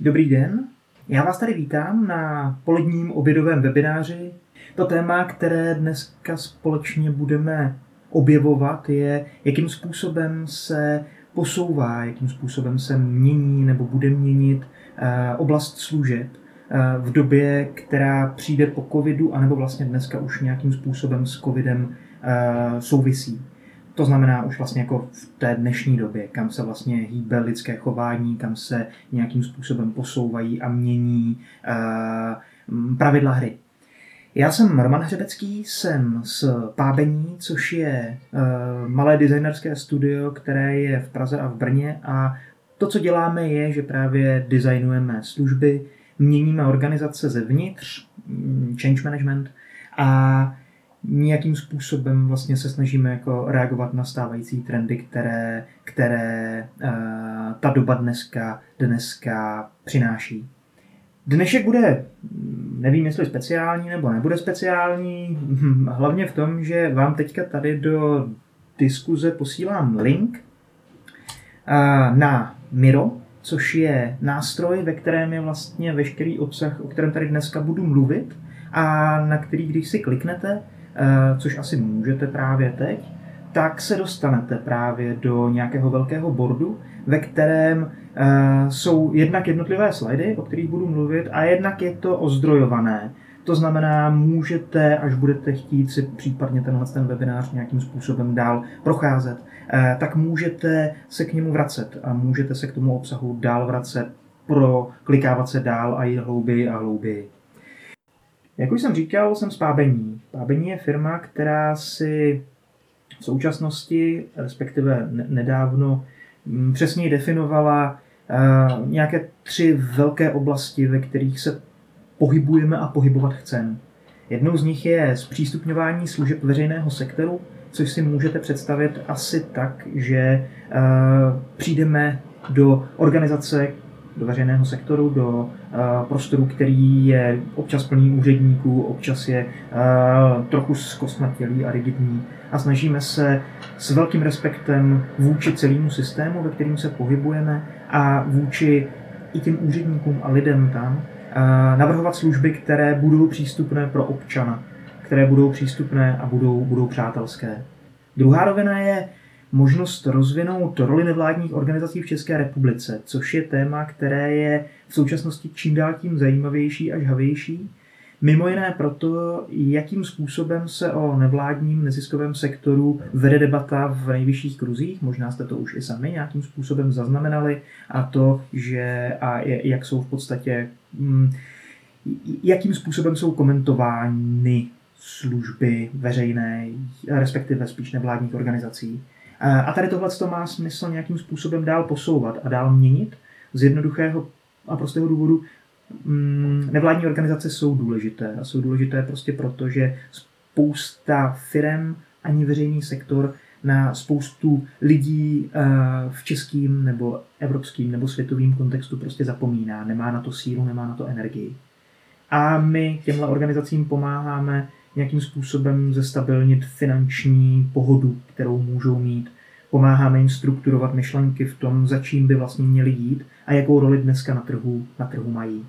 Dobrý den, já vás tady vítám na poledním obědovém webináři. To téma, které dneska společně budeme objevovat, je, jakým způsobem se posouvá, jakým způsobem se mění nebo bude měnit eh, oblast služeb eh, v době, která přijde po covidu, anebo vlastně dneska už nějakým způsobem s covidem eh, souvisí. To znamená už vlastně jako v té dnešní době, kam se vlastně hýbe lidské chování, kam se nějakým způsobem posouvají a mění uh, pravidla hry. Já jsem Roman Hřebecký, jsem z Pábení, což je uh, malé designerské studio, které je v Praze a v Brně a to, co děláme, je, že právě designujeme služby, měníme organizace zevnitř, mm, change management a nějakým způsobem vlastně se snažíme jako reagovat na stávající trendy, které, které uh, ta doba dneska, dneska přináší. Dnešek bude, nevím jestli speciální nebo nebude speciální, hlavně v tom, že vám teďka tady do diskuze posílám link uh, na Miro, což je nástroj, ve kterém je vlastně veškerý obsah, o kterém tady dneska budu mluvit a na který, když si kliknete, což asi můžete právě teď, tak se dostanete právě do nějakého velkého bordu, ve kterém eh, jsou jednak jednotlivé slajdy, o kterých budu mluvit, a jednak je to ozdrojované. To znamená, můžete, až budete chtít si případně tenhle ten webinář nějakým způsobem dál procházet, eh, tak můžete se k němu vracet a můžete se k tomu obsahu dál vracet, pro klikávat se dál a jít hlouběji a hlouběji. Jak už jsem říkal, jsem z Pábení. Pábení je firma, která si v současnosti, respektive nedávno, mm, přesněji definovala eh, nějaké tři velké oblasti, ve kterých se pohybujeme a pohybovat chceme. Jednou z nich je zpřístupňování služeb veřejného sektoru, což si můžete představit asi tak, že eh, přijdeme do organizace, do veřejného sektoru, do eh, prostoru, který je občas plný úředníků, občas je eh, trochu zkosnatělý a rigidní a snažíme se s velkým respektem vůči celému systému, ve kterým se pohybujeme a vůči i těm úředníkům a lidem tam eh, navrhovat služby, které budou přístupné pro občana, které budou přístupné a budou, budou přátelské. Druhá rovina je možnost rozvinout roli nevládních organizací v České republice, což je téma, které je v současnosti čím dál tím zajímavější a žhavější. Mimo jiné proto, jakým způsobem se o nevládním neziskovém sektoru vede debata v nejvyšších kruzích, možná jste to už i sami nějakým způsobem zaznamenali, a to, že a jak jsou v podstatě, mm, jakým způsobem jsou komentovány služby veřejné, respektive spíš nevládních organizací. A tady tohle to má smysl nějakým způsobem dál posouvat a dál měnit z jednoduchého a prostého důvodu. Mm, nevládní organizace jsou důležité a jsou důležité prostě proto, že spousta firm ani veřejný sektor na spoustu lidí v českým nebo evropským nebo světovým kontextu prostě zapomíná. Nemá na to sílu, nemá na to energii. A my těmhle organizacím pomáháme nějakým způsobem zestabilnit finanční pohodu, kterou můžou mít. Pomáháme jim strukturovat myšlenky v tom, za čím by vlastně měli jít a jakou roli dneska na trhu, na trhu mají.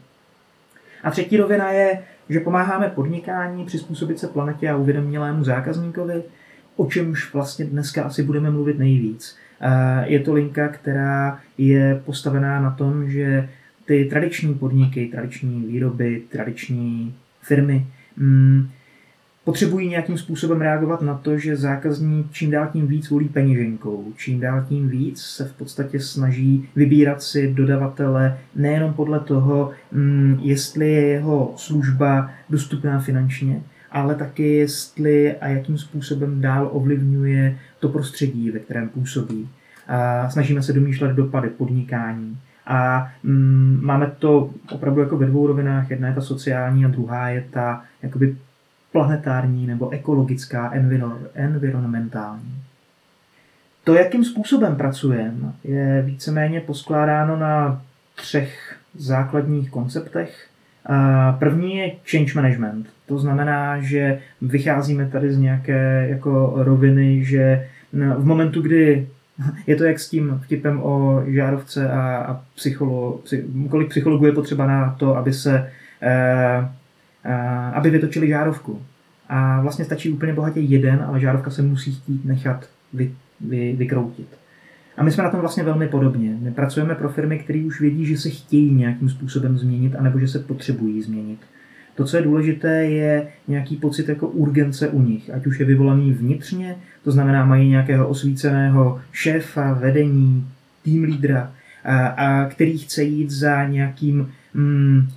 A třetí rovina je, že pomáháme podnikání přizpůsobit se planetě a uvědomělému zákazníkovi, o čemž vlastně dneska asi budeme mluvit nejvíc. Je to linka, která je postavená na tom, že ty tradiční podniky, tradiční výroby, tradiční firmy mm, potřebují nějakým způsobem reagovat na to, že zákazník čím dál tím víc volí peněženkou, čím dál tím víc se v podstatě snaží vybírat si dodavatele nejenom podle toho, mm, jestli je jeho služba dostupná finančně, ale taky jestli a jakým způsobem dál ovlivňuje to prostředí, ve kterém působí. A snažíme se domýšlet dopady podnikání. A mm, máme to opravdu jako ve dvou rovinách. Jedna je ta sociální a druhá je ta jakoby planetární nebo ekologická, environmentální. To, jakým způsobem pracujeme, je víceméně poskládáno na třech základních konceptech. První je change management. To znamená, že vycházíme tady z nějaké jako roviny, že v momentu, kdy Je to jak s tím vtipem o žárovce a, a psycholo, psy, kolik psychologů je potřeba na to, aby se eh, aby vytočili žárovku. A vlastně stačí úplně bohatě jeden, ale žárovka se musí chtít nechat vy, vy, vykroutit. A my jsme na tom vlastně velmi podobně. My pracujeme pro firmy, které už vědí, že se chtějí nějakým způsobem změnit, anebo že se potřebují změnit. To, co je důležité, je nějaký pocit jako urgence u nich, ať už je vyvolaný vnitřně, to znamená, mají nějakého osvíceného šéfa, vedení, tým lídra, a, a který chce jít za nějakým mm,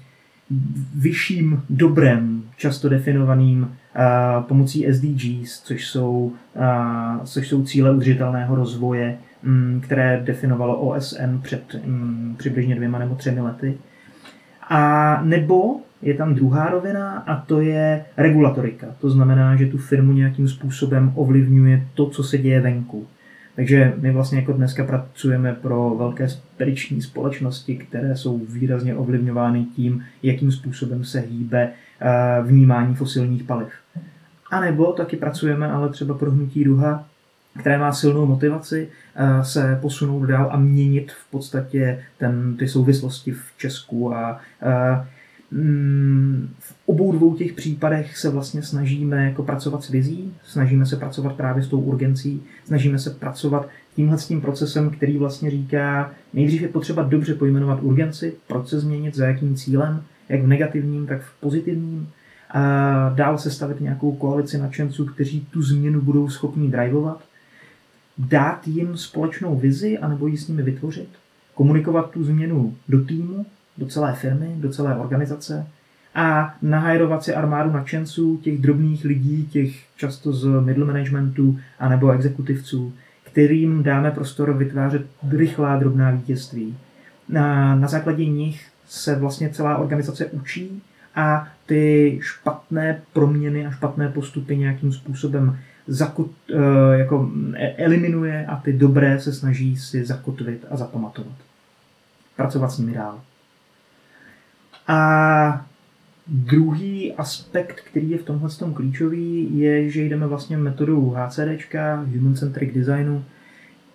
vyšším dobrem, často definovaným a, pomocí SDGs, což jsou, a, což jsou cíle udržitelného rozvoje, mm, které definovalo OSN před mm, přibližně dvěma nebo třemi lety. A nebo je tam druhá rovina a to je regulatorika. To znamená, že tu firmu nějakým způsobem ovlivňuje to, co se děje venku. Takže my vlastně jako dneska pracujeme pro velké spediční společnosti, které jsou výrazně ovlivňovány tím, jakým způsobem se hýbe eh, vnímání fosilních paliv. A nebo taky pracujeme ale třeba pro hnutí duha, které má silnou motivaci eh, se posunout dál a měnit v podstatě ten, ty souvislosti v Česku a uh, Mm, v obou dvou těch případech se vlastně snažíme jako pracovat s vizí, snažíme se pracovat právě s tou urgencí, snažíme se pracovat tímhle s tím procesem, který vlastně říká, nejdřív je potřeba dobře pojmenovat urgenci, proč se změnit, za jakým cílem, jak v negativním, tak v pozitivním, a dál se stavit nějakou koalici nadšenců, kteří tu změnu budou schopni drivovat, dát jim společnou vizi, anebo ji s nimi vytvořit, komunikovat tu změnu do týmu, do celé firmy, do celé organizace a nahajrovat si armádu nadšenců, těch drobných lidí, těch často z middle managementu anebo exekutivců, kterým dáme prostor vytvářet rychlá drobná vítězství. Na, na základě nich se vlastně celá organizace učí a ty špatné proměny a špatné postupy nějakým způsobem zakot, eh, jako eliminuje a ty dobré se snaží si zakotvit a zapamatovat. Pracovat s nimi dál. A druhý aspekt, který je v tomhle tom klíčový, je, že jdeme vlastně metodou HCD, Human Centric Designu,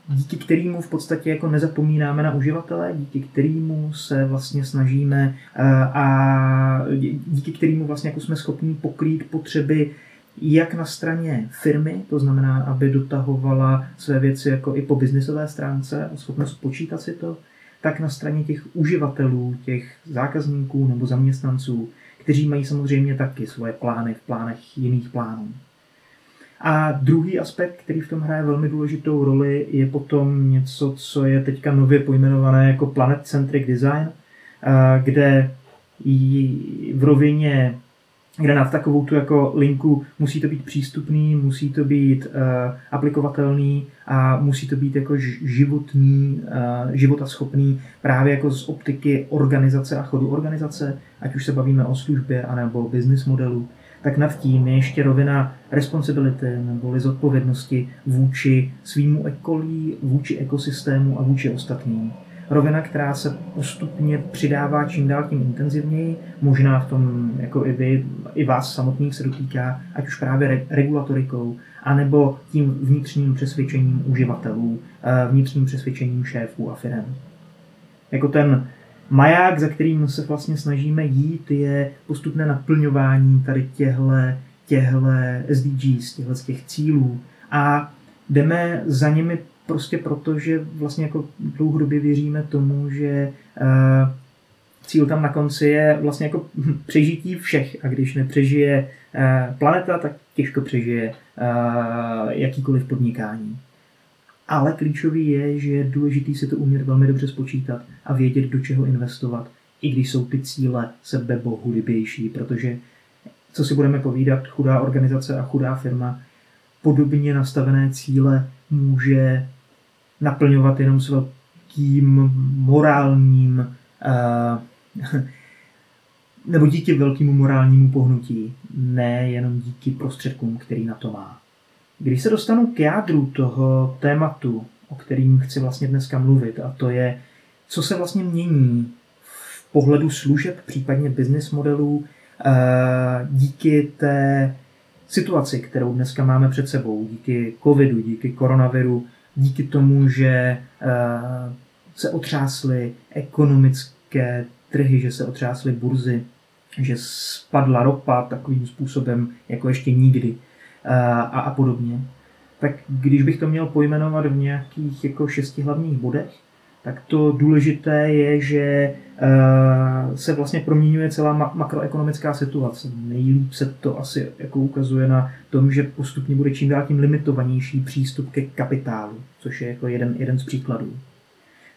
díky kterému v podstatě jako nezapomínáme na uživatele, díky kterému se vlastně snažíme eh, a díky kterému vlastně jako jsme schopni pokrýt potřeby jak na straně firmy, to znamená, aby dotahovala své věci jako i po biznisové stránce a schopnost počítat si to, tak na straně těch uživatelů, těch zákazníků nebo zaměstnanců, kteří mají samozřejmě taky svoje plány v plánech jiných plánů. A druhý aspekt, který v tom hraje velmi důležitou roli, je potom něco, co je teďka nově pojmenované jako Planet Centric Design, kde v rovině kde na takovou tu jako linku musí to být přístupný, musí to být uh, aplikovatelný a musí to být jako životní, uh, životaschopný právě jako z optiky organizace a chodu organizace, ať už se bavíme o službě anebo business modelu, tak nad tím je ještě rovina responsibility nebo zodpovědnosti vůči svýmu ekolí, vůči ekosystému a vůči ostatním rovina, která se postupně přidává čím dál tím intenzivněji, možná v tom, jako i vy, i vás samotných se dotýká, ať už právě regulatorikou, anebo tím vnitřním přesvědčením uživatelů, eh, vnitřním přesvědčením šéfů a firm. Jako ten maják, za kterým se vlastně snažíme jít, je postupné naplňování tady těhle, těhle SDGs, těchto těch cílů a jdeme za nimi prostě proto, že vlastně jako dlouhodobě věříme tomu, že uh, cíl tam na konci je vlastně jako přežití všech a když nepřežije uh, planeta, tak těžko přežije uh, jakýkoliv podnikání. Ale klíčový je, že je důležité si to umět velmi dobře spočítat a vědět, do čeho investovat, i když jsou ty cíle sebebohulibější, protože co si budeme povídat, chudá organizace a chudá firma podobně nastavené cíle může naplňovat jenom s velkým morálním uh, nebo díky velkému morálnímu pohnutí, ne jenom díky prostředkům, který na to má. Když se dostanu k jádru toho tématu, o kterým chci vlastně dneska mluvit, a to je, co se vlastně mění v pohledu služeb, případně business modelů, eh, díky té situaci, kterou dneska máme před sebou, díky covidu, díky koronaviru, díky tomu, že se otřásly ekonomické trhy, že se otřásly burzy, že spadla ropa takovým způsobem jako ještě nikdy a, a podobně. Tak když bych to měl pojmenovat v nějakých jako šesti hlavních bodech, tak to důležité je, že se vlastně proměňuje celá makroekonomická situace. Nejlíp se to asi jako ukazuje na tom, že postupně bude čím dál tím limitovanější přístup ke kapitálu, což je jako jeden, jeden z příkladů.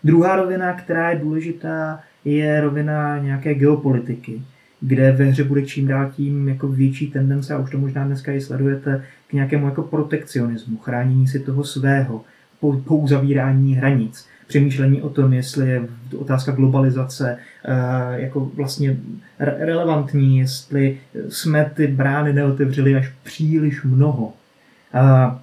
Druhá rovina, která je důležitá, je rovina nějaké geopolitiky, kde ve hře bude čím dál tím jako větší tendence, a už to možná dneska i sledujete, k nějakému jako protekcionismu, chránění si toho svého, po, po uzavírání hranic, přemýšlení o tom, jestli je otázka globalizace uh, jako vlastně re- relevantní, jestli jsme ty brány neotevřeli až příliš mnoho. Uh,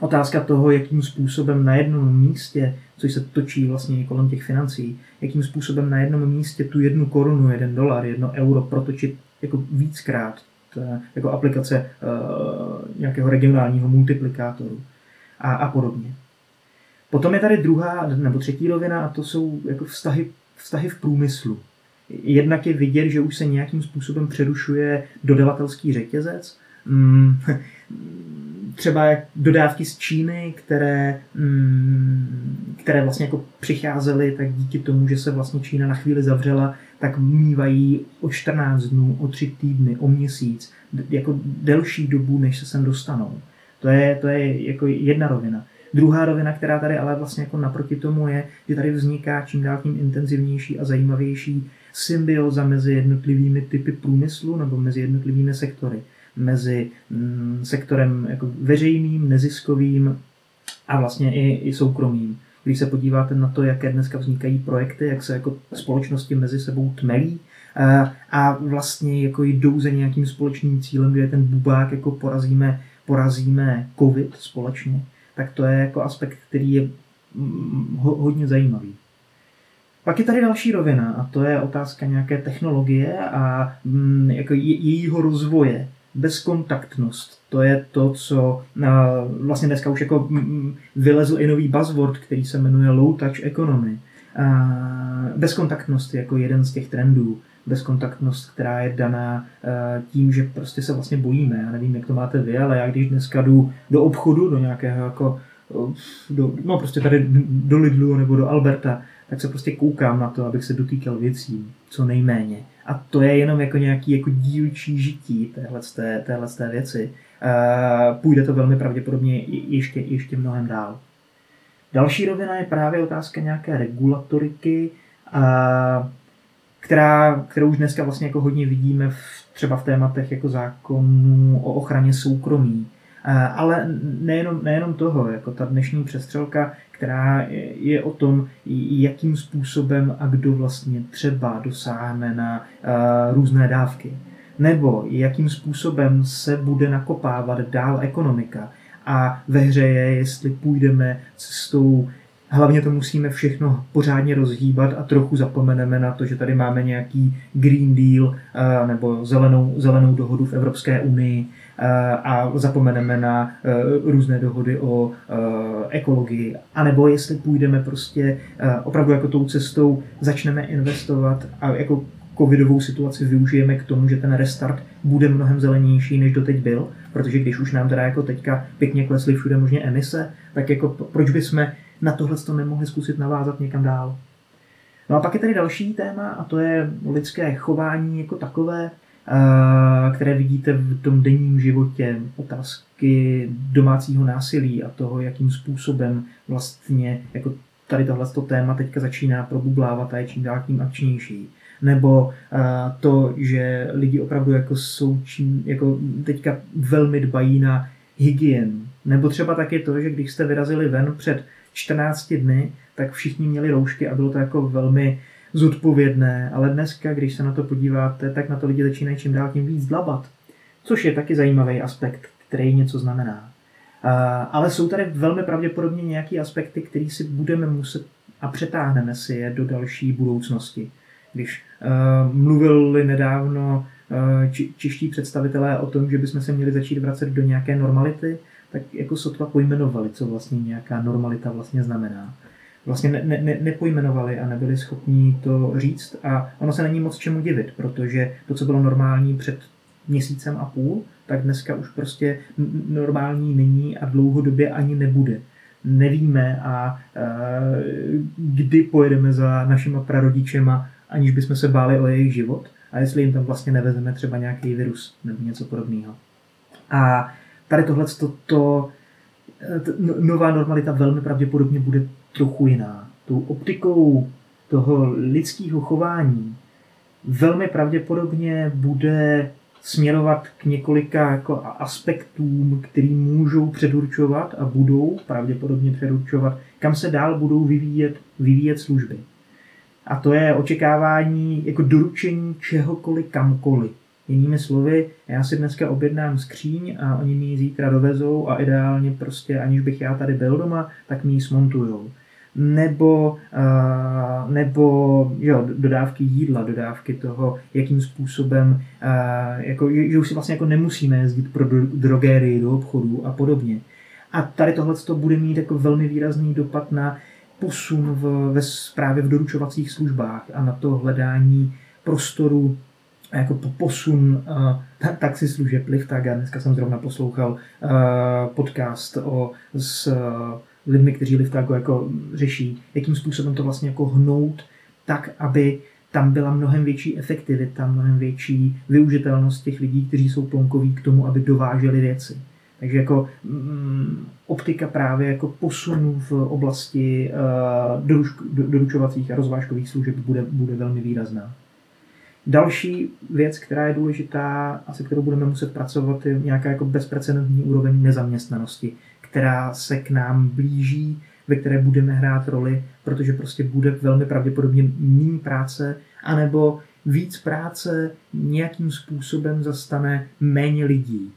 otázka toho, jakým způsobem na jednom místě což se točí vlastně kolem těch financí, jakým způsobem na jednom místě tu jednu korunu, jeden dolar, jedno euro protočit jako víckrát, je jako aplikace nějakého regionálního multiplikátoru a, a podobně. Potom je tady druhá nebo třetí rovina a to jsou jako vztahy, vztahy v průmyslu. Jednak je vidět, že už se nějakým způsobem přerušuje dodavatelský řetězec. Mm, třeba dodávky z Číny, které, mm, které vlastně jako přicházely, tak díky tomu, že se vlastně Čína na chvíli zavřela, tak mývají o 14 dnů, o 3 týdny, o měsíc, jako delší dobu, než se sem dostanou. To je, to je jako jedna rovina. Druhá rovina, která tady ale vlastně jako naproti tomu je, že tady vzniká čím dál tím intenzivnější a zajímavější symbioza mezi jednotlivými typy průmyslu nebo mezi jednotlivými sektory mezi mm, sektorem jako veřejným, neziskovým a vlastně i, i soukromým. Když se podíváte na to, jaké dneska vznikají projekty, jak se jako společnosti mezi sebou tmelí a, a vlastně jako jdou za nějakým společným cílem, kde ten bubák jako porazíme, porazíme covid společně, tak to je jako aspekt, který je mm, hodně zajímavý. Pak je tady další rovina a to je otázka nějaké technologie a mm, jako jejího rozvoje bezkontaktnost. To je to, co vlastně dneska už jako vylezl i nový buzzword, který se jmenuje low touch economy. Bezkontaktnost je jako jeden z těch trendů. Bezkontaktnost, která je daná tím, že prostě se vlastně bojíme. Já nevím, jak to máte vy, ale já když dneska jdu do obchodu, do nějakého jako do, no prostě tady do Lidlu nebo do Alberta, tak se prostě koukám na to, abych se dotýkal věcí co nejméně. A to je jenom jako nějaký jako dílčí žití téhle, téhle té věci. Půjde to velmi pravděpodobně ještě, ještě mnohem dál. Další rovina je právě otázka nějaké regulatoriky, která, kterou už dneska vlastně jako hodně vidíme v, třeba v tématech jako zákonů o ochraně soukromí. Ale nejenom, nejenom toho, jako ta dnešní přestřelka která je o tom, jakým způsobem a kdo vlastně třeba dosáhne na různé dávky. Nebo jakým způsobem se bude nakopávat dál ekonomika. A ve hře je, jestli půjdeme cestou Hlavně to musíme všechno pořádně rozhýbat a trochu zapomeneme na to, že tady máme nějaký Green Deal nebo zelenou, zelenou dohodu v Evropské unii a zapomeneme na různé dohody o ekologii. A nebo jestli půjdeme prostě opravdu jako tou cestou, začneme investovat a jako covidovou situaci využijeme k tomu, že ten restart bude mnohem zelenější, než doteď byl, protože když už nám teda jako teďka pěkně klesly všude možně emise, tak jako proč bychom na tohle to nemohli zkusit navázat někam dál. No a pak je tady další téma a to je lidské chování jako takové, které vidíte v tom denním životě, otázky domácího násilí a toho, jakým způsobem vlastně jako tady tohle téma teďka začíná probublávat a je čím dál tím akčnější. Nebo to, že lidi opravdu jako jsou čím, jako teďka velmi dbají na hygienu. Nebo třeba taky to, že když jste vyrazili ven před 14 dny, tak všichni měli roušky a bylo to jako velmi zodpovědné, ale dneska, když se na to podíváte, tak na to lidi začínají čím dál tím víc dlabat. Což je taky zajímavý aspekt, který něco znamená. Ale jsou tady velmi pravděpodobně nějaké aspekty, které si budeme muset a přetáhneme si je do další budoucnosti. Když uh, mluvili nedávno uh, či, představitelé o tom, že bychom se měli začít vracet do nějaké normality, tak jako sotva pojmenovali, co vlastně nějaká normalita vlastně znamená. Vlastně ne, ne, nepojmenovali a nebyli schopni to říct a ono se není moc čemu divit, protože to, co bylo normální před měsícem a půl, tak dneska už prostě normální není a dlouhodobě ani nebude. Nevíme a e, kdy pojedeme za našima prarodičema, aniž bychom se báli o jejich život a jestli jim tam vlastně nevezeme třeba nějaký virus nebo něco podobného. A tady tohle to, to, to, no, nová normalita velmi pravděpodobně bude trochu jiná. Tou optikou toho lidského chování velmi pravděpodobně bude směrovat k několika jako aspektům, který můžou předurčovat a budou pravděpodobně předurčovat, kam se dál budou vyvíjet, vyvíjet služby. A to je očekávání jako doručení čehokoliv kamkoliv. Jinými slovy, já si dneska objednám skříň a oni mi ji zítra dovezou a ideálně prostě, aniž bych já tady byl doma, tak mi ji smontujou nebo, uh, nebo jo, dodávky jídla, dodávky toho, jakým způsobem, uh, jako, že už si vlastně jako nemusíme jezdit pro drogérii do obchodu a podobně. A tady tohle bude mít jako velmi výrazný dopad na posun v, ve právě v doručovacích službách a na to hledání prostoru jako posun uh, taxislužeb Liftaga. Dneska jsem zrovna poslouchal uh, podcast o, s uh, lidmi, kteří Liftago jako řeší, jakým způsobem to vlastně jako hnout tak, aby tam byla mnohem větší efektivita, mnohem větší využitelnost těch lidí, kteří jsou plonkoví k tomu, aby dováželi věci. Takže jako mm, optika právě jako posunu v oblasti uh, a rozvážkových služeb bude, bude velmi výrazná. Další věc, která je důležitá a se kterou budeme muset pracovat, je nějaká jako bezprecedentní úroveň nezaměstnanosti která se k nám blíží, ve které budeme hrát roli, protože prostě bude velmi pravděpodobně méně práce, anebo víc práce nějakým způsobem zastane méně lidí.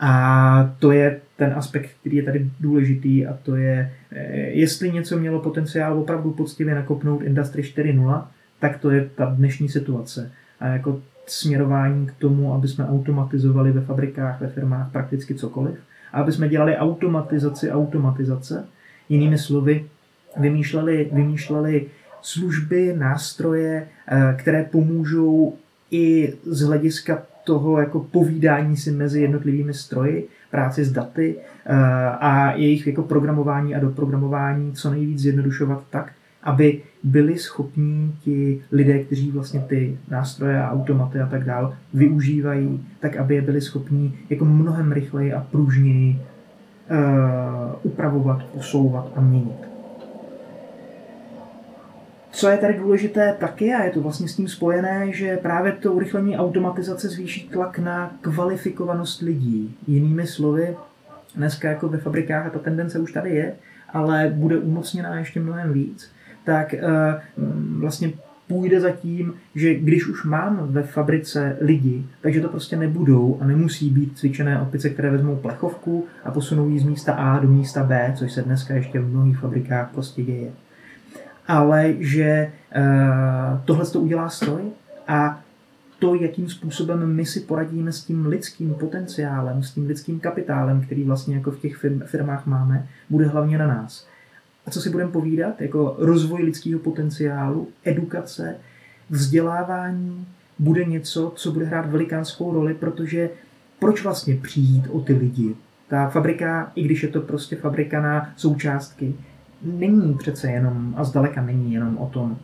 A to je ten aspekt, který je tady důležitý a to je, eh, jestli něco mělo potenciál opravdu poctivě nakopnout Industry 4.0, tak to je ta dnešní situace. A jako směrování k tomu, aby jsme automatizovali ve fabrikách, ve firmách prakticky cokoliv, a aby jsme dělali automatizaci automatizace. Jinými slovy, vymýšleli, vymýšleli služby, nástroje, eh, které pomůžou i z hlediska toho jako povídání si mezi jednotlivými stroji, práci s daty eh, a jejich jako programování a doprogramování co nejvíc zjednodušovat tak, aby byli schopní ti lidé, kteří vlastně ty nástroje a automaty a tak dál využívají, tak aby je byli schopní jako mnohem rychleji a pružněji uh, upravovat, posouvat a měnit. Co je tady důležité taky, a je to vlastně s tím spojené, že právě to urychlení automatizace zvýší tlak na kvalifikovanost lidí. Jinými slovy, dneska jako ve fabrikách a ta tendence už tady je, ale bude umocněná ještě mnohem víc tak eh, vlastně půjde za tím, že když už mám ve fabrice lidi, takže to prostě nebudou a nemusí být cvičené opice, které vezmou plechovku a posunou ji z místa A do místa B, což se dneska ještě v mnohých fabrikách prostě děje. Ale že uh, tohle to udělá stroj a to, jakým způsobem my si poradíme s tím lidským potenciálem, s tím lidským kapitálem, který vlastně jako v těch firmách máme, bude hlavně na nás. A co si budeme povídat, jako rozvoj lidského potenciálu, edukace, vzdělávání bude něco, co bude hrát velikánskou roli, protože proč vlastně přijít o ty lidi? Ta fabrika, i když je to prostě fabrika na součástky, není přece jenom, a zdaleka není jenom o tom,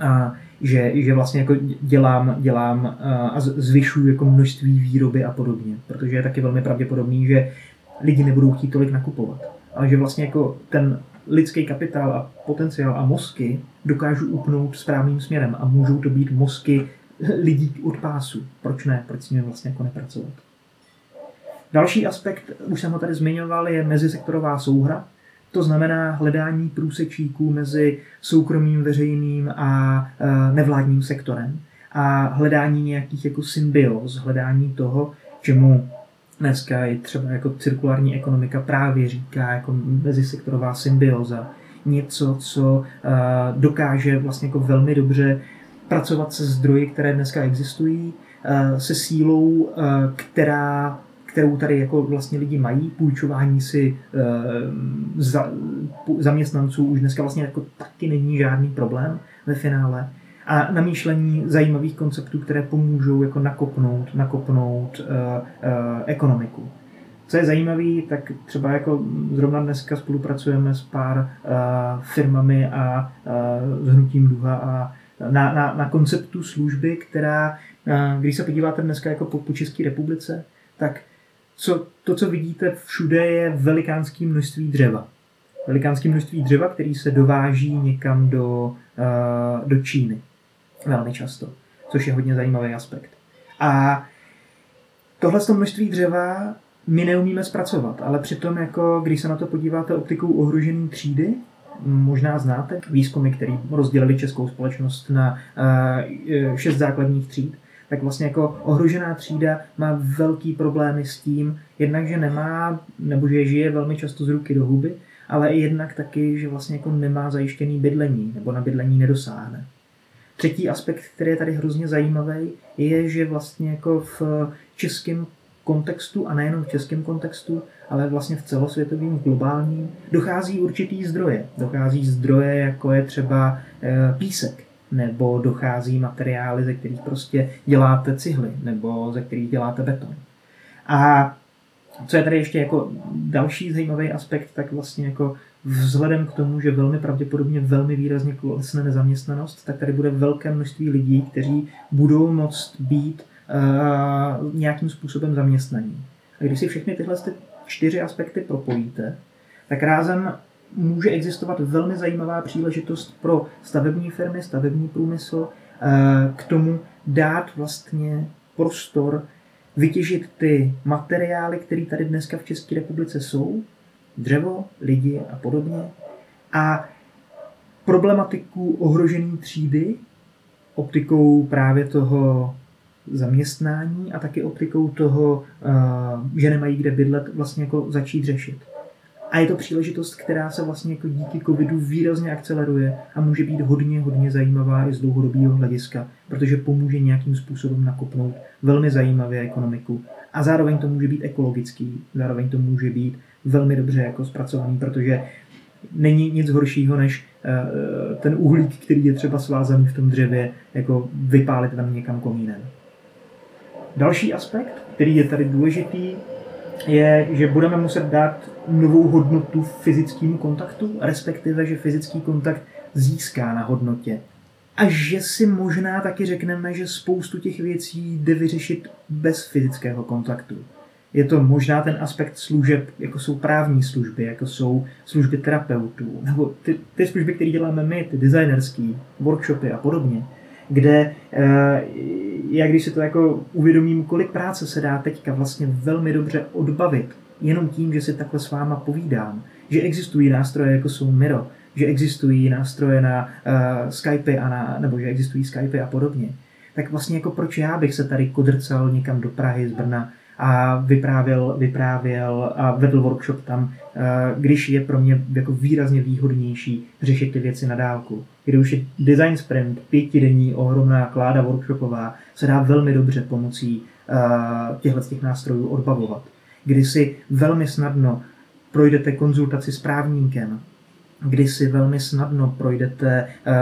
a, že, že vlastně jako dělám, dělám a zvyšuju jako množství výroby a podobně, protože je taky velmi pravděpodobný, že lidi nebudou chtít tolik nakupovat. Ale že vlastně jako ten lidský kapitál a potenciál a mozky dokážu upnout správným směrem a můžou to být mozky lidí od pásu. Proč ne? Proč s nimi vlastně jako nepracovat? Další aspekt, už jsem ho tady zmiňoval, je mezisektorová souhra. To znamená hledání průsečíků mezi soukromým, veřejným a e, nevládním sektorem a hledání nějakých jako symbioz, hledání toho, čemu dneska i třeba jako cirkulární ekonomika právě říká jako mezisektorová symbioza. Něco, co uh, dokáže vlastně jako velmi dobře pracovat se zdroji, které dneska existují, uh, se sílou, uh, která, kterou tady jako vlastně lidi mají, půjčování si za, zaměstnanců už dneska vlastně jako taky není žádný problém ve finále a namýšlení zajímavých konceptů, které pomůžou jako nakopnout, nakopnout uh, uh, ekonomiku. Co je zajímavé, tak třeba jako zrovna dneska spolupracujeme s pár uh, firmami a uh, s hnutím Duha a na, na, na konceptu služby, která, uh, když se podíváte dneska jako po, po České republice, tak co, to, co vidíte všude, je velikánské množství dřeva. Velikánské množství dřeva, který se dováží někam do, uh, do Číny. Velmi často, což je hodně zajímavý aspekt. A tohle množství dřeva my neumíme zpracovat, ale přitom, jako, když se na to podíváte optikou ohrožené třídy, možná znáte výzkumy, které rozdělili českou společnost na uh, šest základních tříd, tak vlastně jako ohrožená třída má velký problémy s tím, jednak, že nemá, nebo že žije velmi často z ruky do huby, ale i jednak taky, že vlastně jako nemá zajištěný bydlení, nebo na bydlení nedosáhne. Třetí aspekt, který je tady hrozně zajímavý, je, že vlastně jako v českém kontextu, a nejenom v českém kontextu, ale vlastně v celosvětovém, globálním, dochází určitý zdroje. Dochází zdroje, jako je třeba eh, písek, nebo dochází materiály, ze kterých prostě děláte cihly, nebo ze kterých děláte beton. A co je tady ještě jako další zajímavý aspekt, tak vlastně jako vzhledem k tomu, že velmi pravděpodobně velmi výrazně klesne nezaměstnanost, tak tady bude velké množství lidí, kteří budou moct být uh, nějakým způsobem zaměstnaní. A když si všechny tyhle ty čtyři aspekty propojíte, tak rázem může existovat velmi zajímavá příležitost pro stavební firmy, stavební průmysl, uh, k tomu dát vlastně prostor vytěžit ty materiály, které tady dneska v České republice jsou, dřevo, lidi a podobně. A problematiku ohrožené třídy optikou právě toho zaměstnání a taky optikou toho, eh, že nemají kde bydlet, vlastně jako začít řešit. A je to příležitost, která se vlastně jako díky covidu výrazně akceleruje a může být hodně, hodně zajímavá i z dlouhodobého hlediska, protože pomůže nějakým způsobem nakopnout velmi zajímavě ekonomiku. A zároveň to může být ekologický, zároveň to může být velmi dobře jako zpracovaný, protože není nic horšího, než eh, ten uhlík, který je třeba svázaný v tom dřevě, jako vypálit tam někam komínem. Další aspekt, který je tady důležitý, je, že budeme muset dát novou hodnotu fyzickému kontaktu, respektive, že fyzický kontakt získá na hodnotě. A že si možná taky řekneme, že spoustu těch věcí jde vyřešit bez fyzického kontaktu je to možná ten aspekt služeb, jako jsou právní služby, jako jsou služby terapeutů, nebo ty, ty služby, které děláme my, ty designerské, workshopy a podobně, kde eh, já když si to jako uvědomím, kolik práce se dá teďka vlastně velmi dobře odbavit, jenom tím, že si takhle s váma povídám, že existují nástroje jako jsou Miro, že existují nástroje na uh, Skype a na, nebo že existují Skype a podobně, tak vlastně jako proč já bych se tady kodrcal někam do Prahy z Brna a vyprávěl, vyprávěl a vedl workshop tam, eh, když je pro mě jako výrazně výhodnější řešit ty věci na dálku. Kdy už je design sprint, pětidenní, ohromná kláda workshopová, se dá velmi dobře pomocí eh, těchto těch nástrojů odbavovat. Kdy si velmi snadno projdete konzultaci s právníkem, kdy si velmi snadno projdete uh,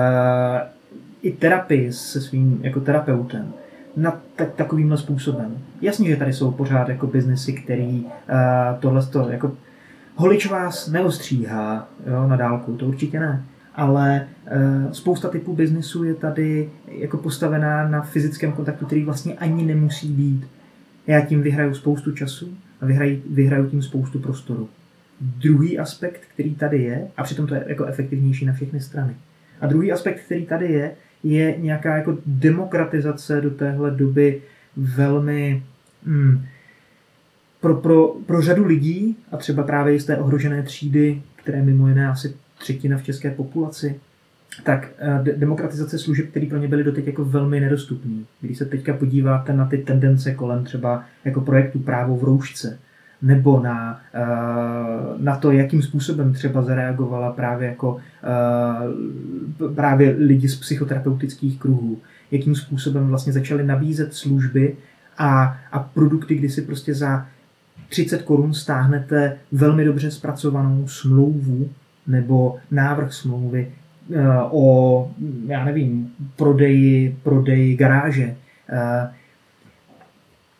i terapii se svým jako terapeutem, na tak, takovýmhle způsobem. Jasně, že tady jsou pořád jako biznesy, který uh, tohle to jako holič vás neostříhá jo, na dálku, to určitě ne. Ale uh, spousta typů biznesu je tady jako postavená na fyzickém kontaktu, který vlastně ani nemusí být. Já tím vyhraju spoustu času a vyhraju, vyhraju tím spoustu prostoru. Druhý aspekt, který tady je, a přitom to je jako efektivnější na všechny strany. A druhý aspekt, který tady je, je nějaká jako demokratizace do téhle doby velmi hmm, pro, pro, pro řadu lidí a třeba právě z té ohrožené třídy, které mimo jiné asi třetina v české populaci, tak eh, de- demokratizace služeb, které pro ně byly doteď jako velmi nedostupné. Když se teďka podíváte na ty tendence kolem třeba jako projektu Právo v roušce, nebo na, eh, na to, jakým způsobem třeba zareagovala právě jako eh, právě lidi z psychoterapeutických kruhů, jakým způsobem vlastně začali nabízet služby a, a produkty, kdy si prostě za 30 korun stáhnete velmi dobře zpracovanou smlouvu nebo návrh smlouvy eh, o, já nevím, prodeji, prodeji garáže.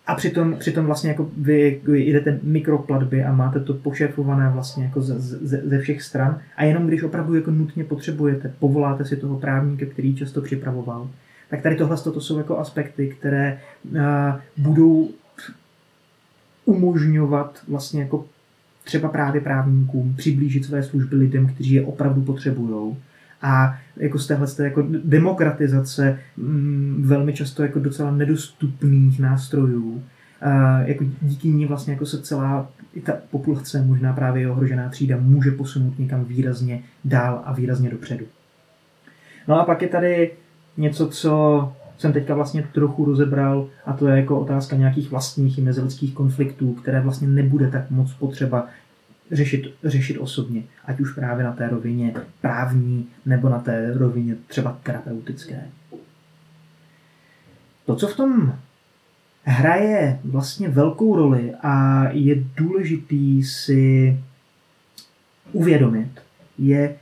A přitom, přitom vlastně jako vy jdete mikroplatby a máte to pošefované vlastně jako ze, ze, ze všech stran a jenom když opravdu jako nutně potřebujete, povoláte si toho právníka, který často připravoval, tak tady tohle to jsou jako aspekty, které uh, budou umožňovat vlastně jako třeba právě právníkům přiblížit své služby lidem, kteří je opravdu potřebují. A jako z téhle jako demokratizace mm, velmi často jako docela nedostupných nástrojů, a jako díky ní vlastně jako se celá i ta populace, možná právě ohrožená třída, může posunout někam výrazně dál a výrazně dopředu. No a pak je tady něco, co jsem teďka vlastně trochu rozebral a to je jako otázka nějakých vlastních i mezilidských konfliktů, které vlastně nebude tak moc potřeba řešit, řešit osobně, ať už právě na té rovině právní nebo na té rovině třeba terapeutické. To, co v tom hraje vlastně velkou roli a je důležitý si uvědomit, je,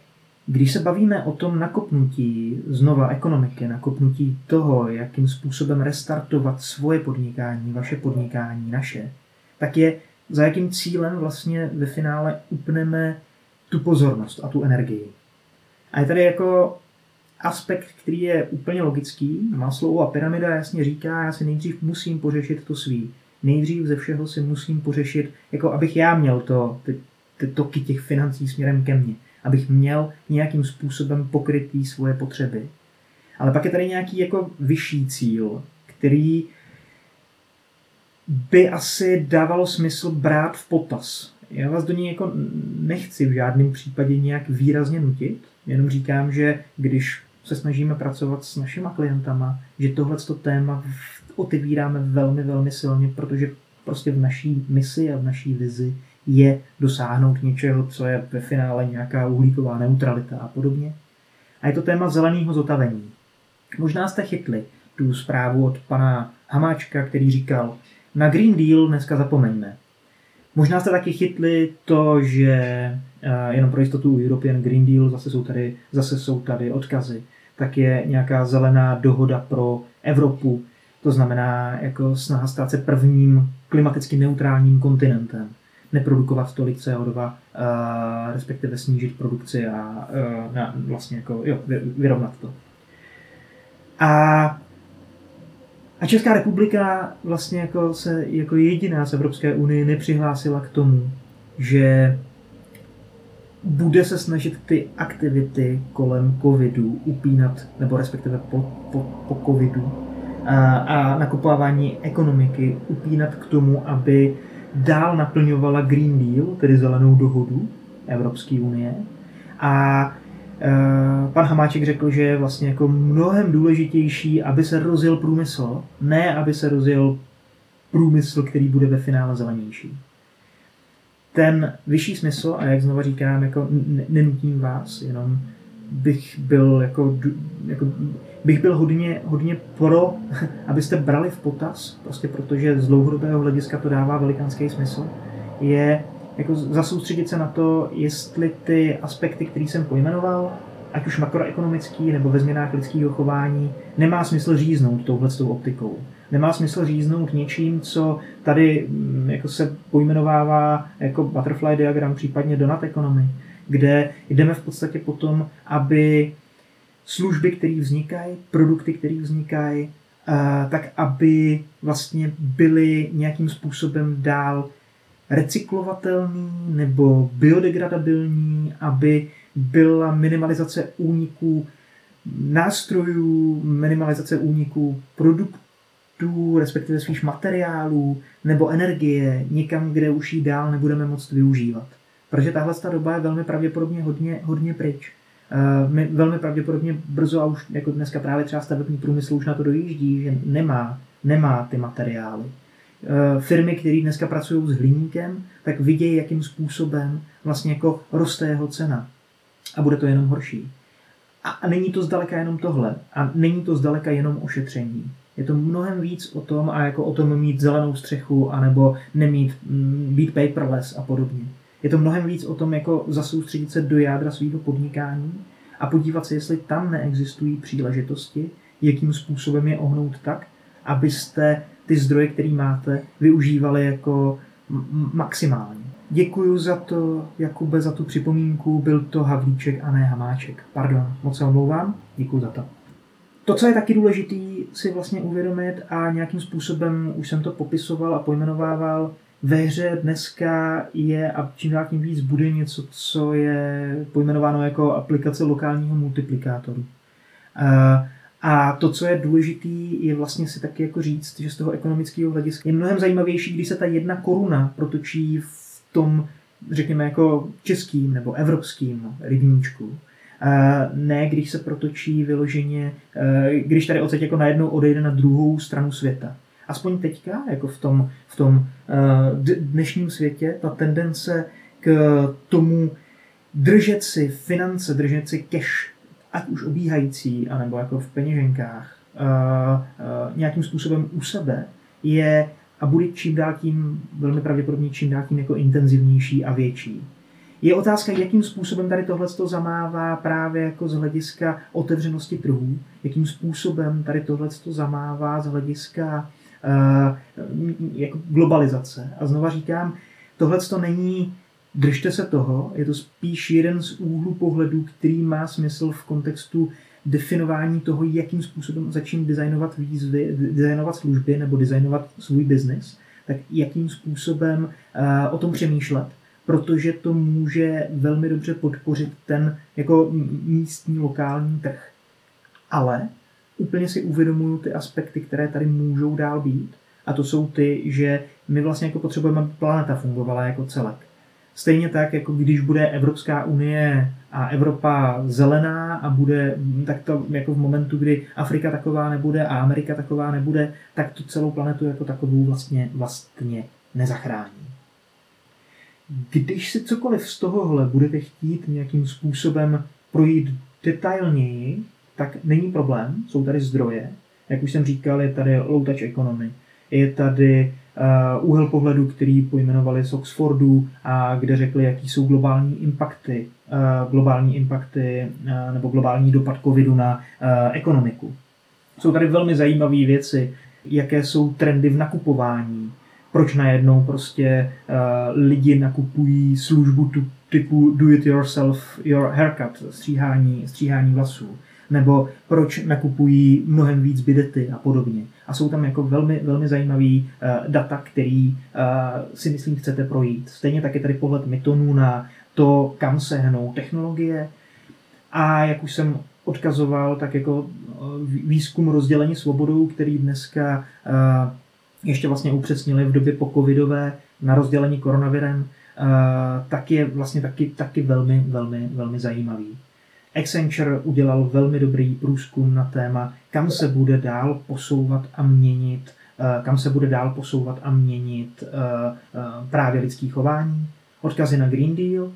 když se bavíme o tom nakopnutí znova ekonomiky, nakopnutí toho, jakým způsobem restartovat svoje podnikání, vaše podnikání, naše, tak je za jakým cílem vlastně ve finále upneme tu pozornost a tu energii. A je tady jako aspekt, který je úplně logický. a pyramida jasně říká, já si nejdřív musím pořešit to svý. Nejdřív ze všeho si musím pořešit, jako abych já měl to, ty, ty toky těch financí směrem ke mně abych měl nějakým způsobem pokrytý svoje potřeby. Ale pak je tady nějaký jako vyšší cíl, který by asi dávalo smysl brát v potaz. Já vás do něj jako nechci v žádném případě nějak výrazně nutit, jenom říkám, že když se snažíme pracovat s našima klientama, že tohle téma otevíráme velmi, velmi silně, protože prostě v naší misi a v naší vizi je dosáhnout něčeho, co je ve finále nějaká uhlíková neutralita a podobně. A je to téma zeleného zotavení. Možná jste chytli tu zprávu od pana Hamáčka, který říkal, na Green Deal dneska zapomeňme. Možná jste taky chytli to, že uh, jenom pro jistotu European Green Deal, zase jsou tady, zase jsou tady odkazy, tak je nějaká zelená dohoda pro Evropu, to znamená jako snaha stát se prvním klimaticky neutrálním kontinentem neprodukovat tolik CO2, uh, respektive snížit produkci a uh, na, vlastně jako, jo, vyrovnat to. A, a Česká republika vlastně jako se jako jediná z Evropské unie nepřihlásila k tomu, že bude se snažit ty aktivity kolem covidu upínat, nebo respektive po, po, po covidu a, a nakupování ekonomiky upínat k tomu, aby dál naplňovala Green Deal, tedy zelenou dohodu Evropské unie. A pan Hamáček řekl, že je vlastně jako mnohem důležitější, aby se rozjel průmysl, ne aby se rozjel průmysl, který bude ve finále zelenější. Ten vyšší smysl, a jak znova říkám, jako nenutím vás, jenom bych byl jako, jako bych byl hodně, hodně pro, abyste brali v potaz, prostě protože z dlouhodobého hlediska to dává velikánský smysl, je jako zasoustředit se na to, jestli ty aspekty, které jsem pojmenoval, ať už makroekonomický nebo ve změnách lidského chování, nemá smysl říznout touhle optikou. Nemá smysl říznout něčím, co tady mm, jako se pojmenovává jako butterfly diagram, případně donut economy, kde jdeme v podstatě potom, aby služby, které vznikají, produkty, které vznikají, tak aby vlastně byly nějakým způsobem dál recyklovatelný nebo biodegradabilní, aby byla minimalizace úniků nástrojů, minimalizace úniků produktů, respektive svých materiálů nebo energie někam, kde už ji dál nebudeme moct využívat. Protože tahle doba je velmi pravděpodobně hodně, hodně pryč. Eh, my velmi pravděpodobně brzo, a už jako dneska právě třeba stavební průmysl už na to dojíždí, že nemá, nemá ty materiály. Eh, firmy, které dneska pracují s hliníkem, tak vidějí, jakým způsobem vlastně jako roste jeho cena. A bude to jenom horší. A, není to zdaleka jenom tohle. A není to zdaleka jenom ošetření. Je to mnohem víc o tom a jako o tom mít zelenou střechu anebo nemít, mm, být paperless a podobně. Je to mnohem víc o tom, jako zasoustředit se do jádra svého podnikání a podívat se, jestli tam neexistují příležitosti, jakým způsobem je ohnout tak, abyste ty zdroje, které máte, využívali jako maximálně. Děkuji za to, Jakube, za tu připomínku. Byl to Havlíček a ne Hamáček. Pardon, moc se omlouvám. Děkuji za to. To, co je taky důležitý si vlastně uvědomit a nějakým způsobem, už jsem to popisoval a pojmenovával, ve hře dneska je a čím dál tím víc bude něco, co je pojmenováno jako aplikace lokálního multiplikátoru. A to, co je důležitý, je vlastně si taky jako říct, že z toho ekonomického hlediska je mnohem zajímavější, když se ta jedna koruna protočí v tom, řekněme, jako českým nebo evropským rybníčku. Ne, když se protočí vyloženě, když tady odsaď jako najednou odejde na druhou stranu světa aspoň teďka, jako v tom, v tom eh, dnešním světě, ta tendence k tomu držet si finance, držet si cash, ať už obíhající, anebo jako v peněženkách, eh, eh, nějakým způsobem u sebe, je a bude čím dál tím, velmi pravděpodobně čím dál tím jako intenzivnější a větší. Je otázka, jakým způsobem tady tohle zamává právě jako z hlediska otevřenosti trhů, jakým způsobem tady tohle zamává z hlediska Eh, jako globalizace. A znova říkám, tohle to není držte se toho, je to spíš jeden z úhlů pohledu, který má smysl v kontextu definování toho, jakým způsobem začít designovat výzvy, designovat služby nebo designovat svůj biznis, tak jakým způsobem uh, o tom přemýšlet, protože to může velmi dobře podpořit ten jako místní lokální trh. Ale úplně si uvědomuju ty aspekty, které tady můžou dál být. A to jsou ty, že my vlastně jako potřebujeme, aby planeta fungovala jako celek. Stejně tak, jako když bude Evropská unie a Evropa zelená a bude, tak to jako v momentu, kdy Afrika taková nebude a Amerika taková nebude, tak tu celou planetu jako takovou vlastně, vlastně nezachrání. Když si cokoliv z tohohle budete chtít nějakým způsobem projít detailněji, tak není problém, jsou tady zdroje. Jak už jsem říkal, je tady low touch economy, je tady úhel pohledu, který pojmenovali z Oxfordu a kde řekli, jaký jsou globální impakty, uh, globální impakty uh, nebo globální dopad covidu na ekonomiku. Jsou tady velmi zajímavé věci, jaké jsou trendy v nakupování, proč najednou prostě lidi nakupují službu typu do it yourself your haircut, stříhání, stříhání vlasů nebo proč nakupují mnohem víc bidety a podobně. A jsou tam jako velmi, velmi zajímavý uh, data, který uh, si myslím chcete projít. Stejně tak je tady pohled Mytonu na to, kam se hnou technologie. A jak už jsem odkazoval, tak jako eh, výzkum rozdělení svobodou, který dneska ještě vlastně upřesnili v době po covidové na rozdělení koronavirem, tak je vlastně taky, taky velmi, velmi, velmi zajímavý. Accenture udělal velmi dobrý průzkum na téma, kam se bude dál posouvat a měnit, eh, kam se bude dál posouvat a měnit eh, eh, právě lidský chování, odkazy na Green Deal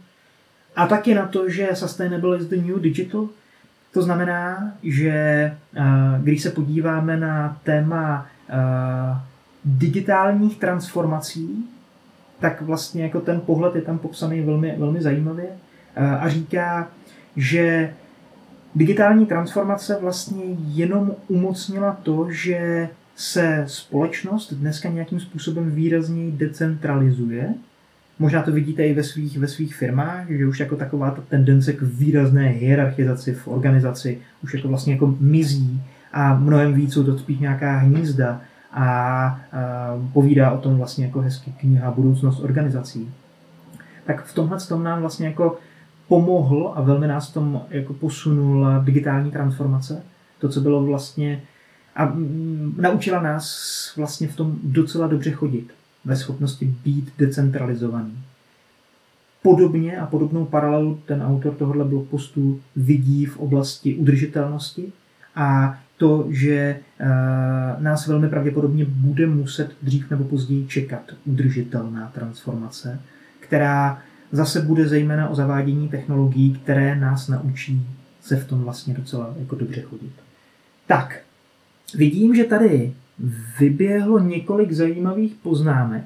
a taky na to, že sustainable is the new digital. To znamená, že když se podíváme na téma digitálních transformací, tak vlastně jako ten pohled je tam popsaný velmi, velmi zajímavě a říká, že digitální transformace vlastně jenom umocnila to, že se společnost dneska nějakým způsobem výrazněji decentralizuje. Možná to vidíte i ve svých, ve svých firmách, že už jako taková ta tendence k výrazné hierarchizaci v organizaci už jako vlastně jako mizí a mnohem víc jsou to spíš nějaká hnízda a, a povídá o tom vlastně jako hezky kniha Budoucnost organizací. Tak v tomhle tom nám vlastně jako pomohl a velmi nás tom jako posunula digitální transformace. To, co bylo vlastně a mm, naučila nás vlastně v tom docela dobře chodit, ve schopnosti být decentralizovaný. Podobně a podobnou paralelu ten autor tohohle blogpostu vidí v oblasti udržitelnosti a to, že nás velmi pravděpodobně bude muset dřív nebo později čekat udržitelná transformace, která zase bude zejména o zavádění technologií, které nás naučí se v tom vlastně docela jako dobře chodit. Tak, vidím, že tady vyběhlo několik zajímavých poznámek.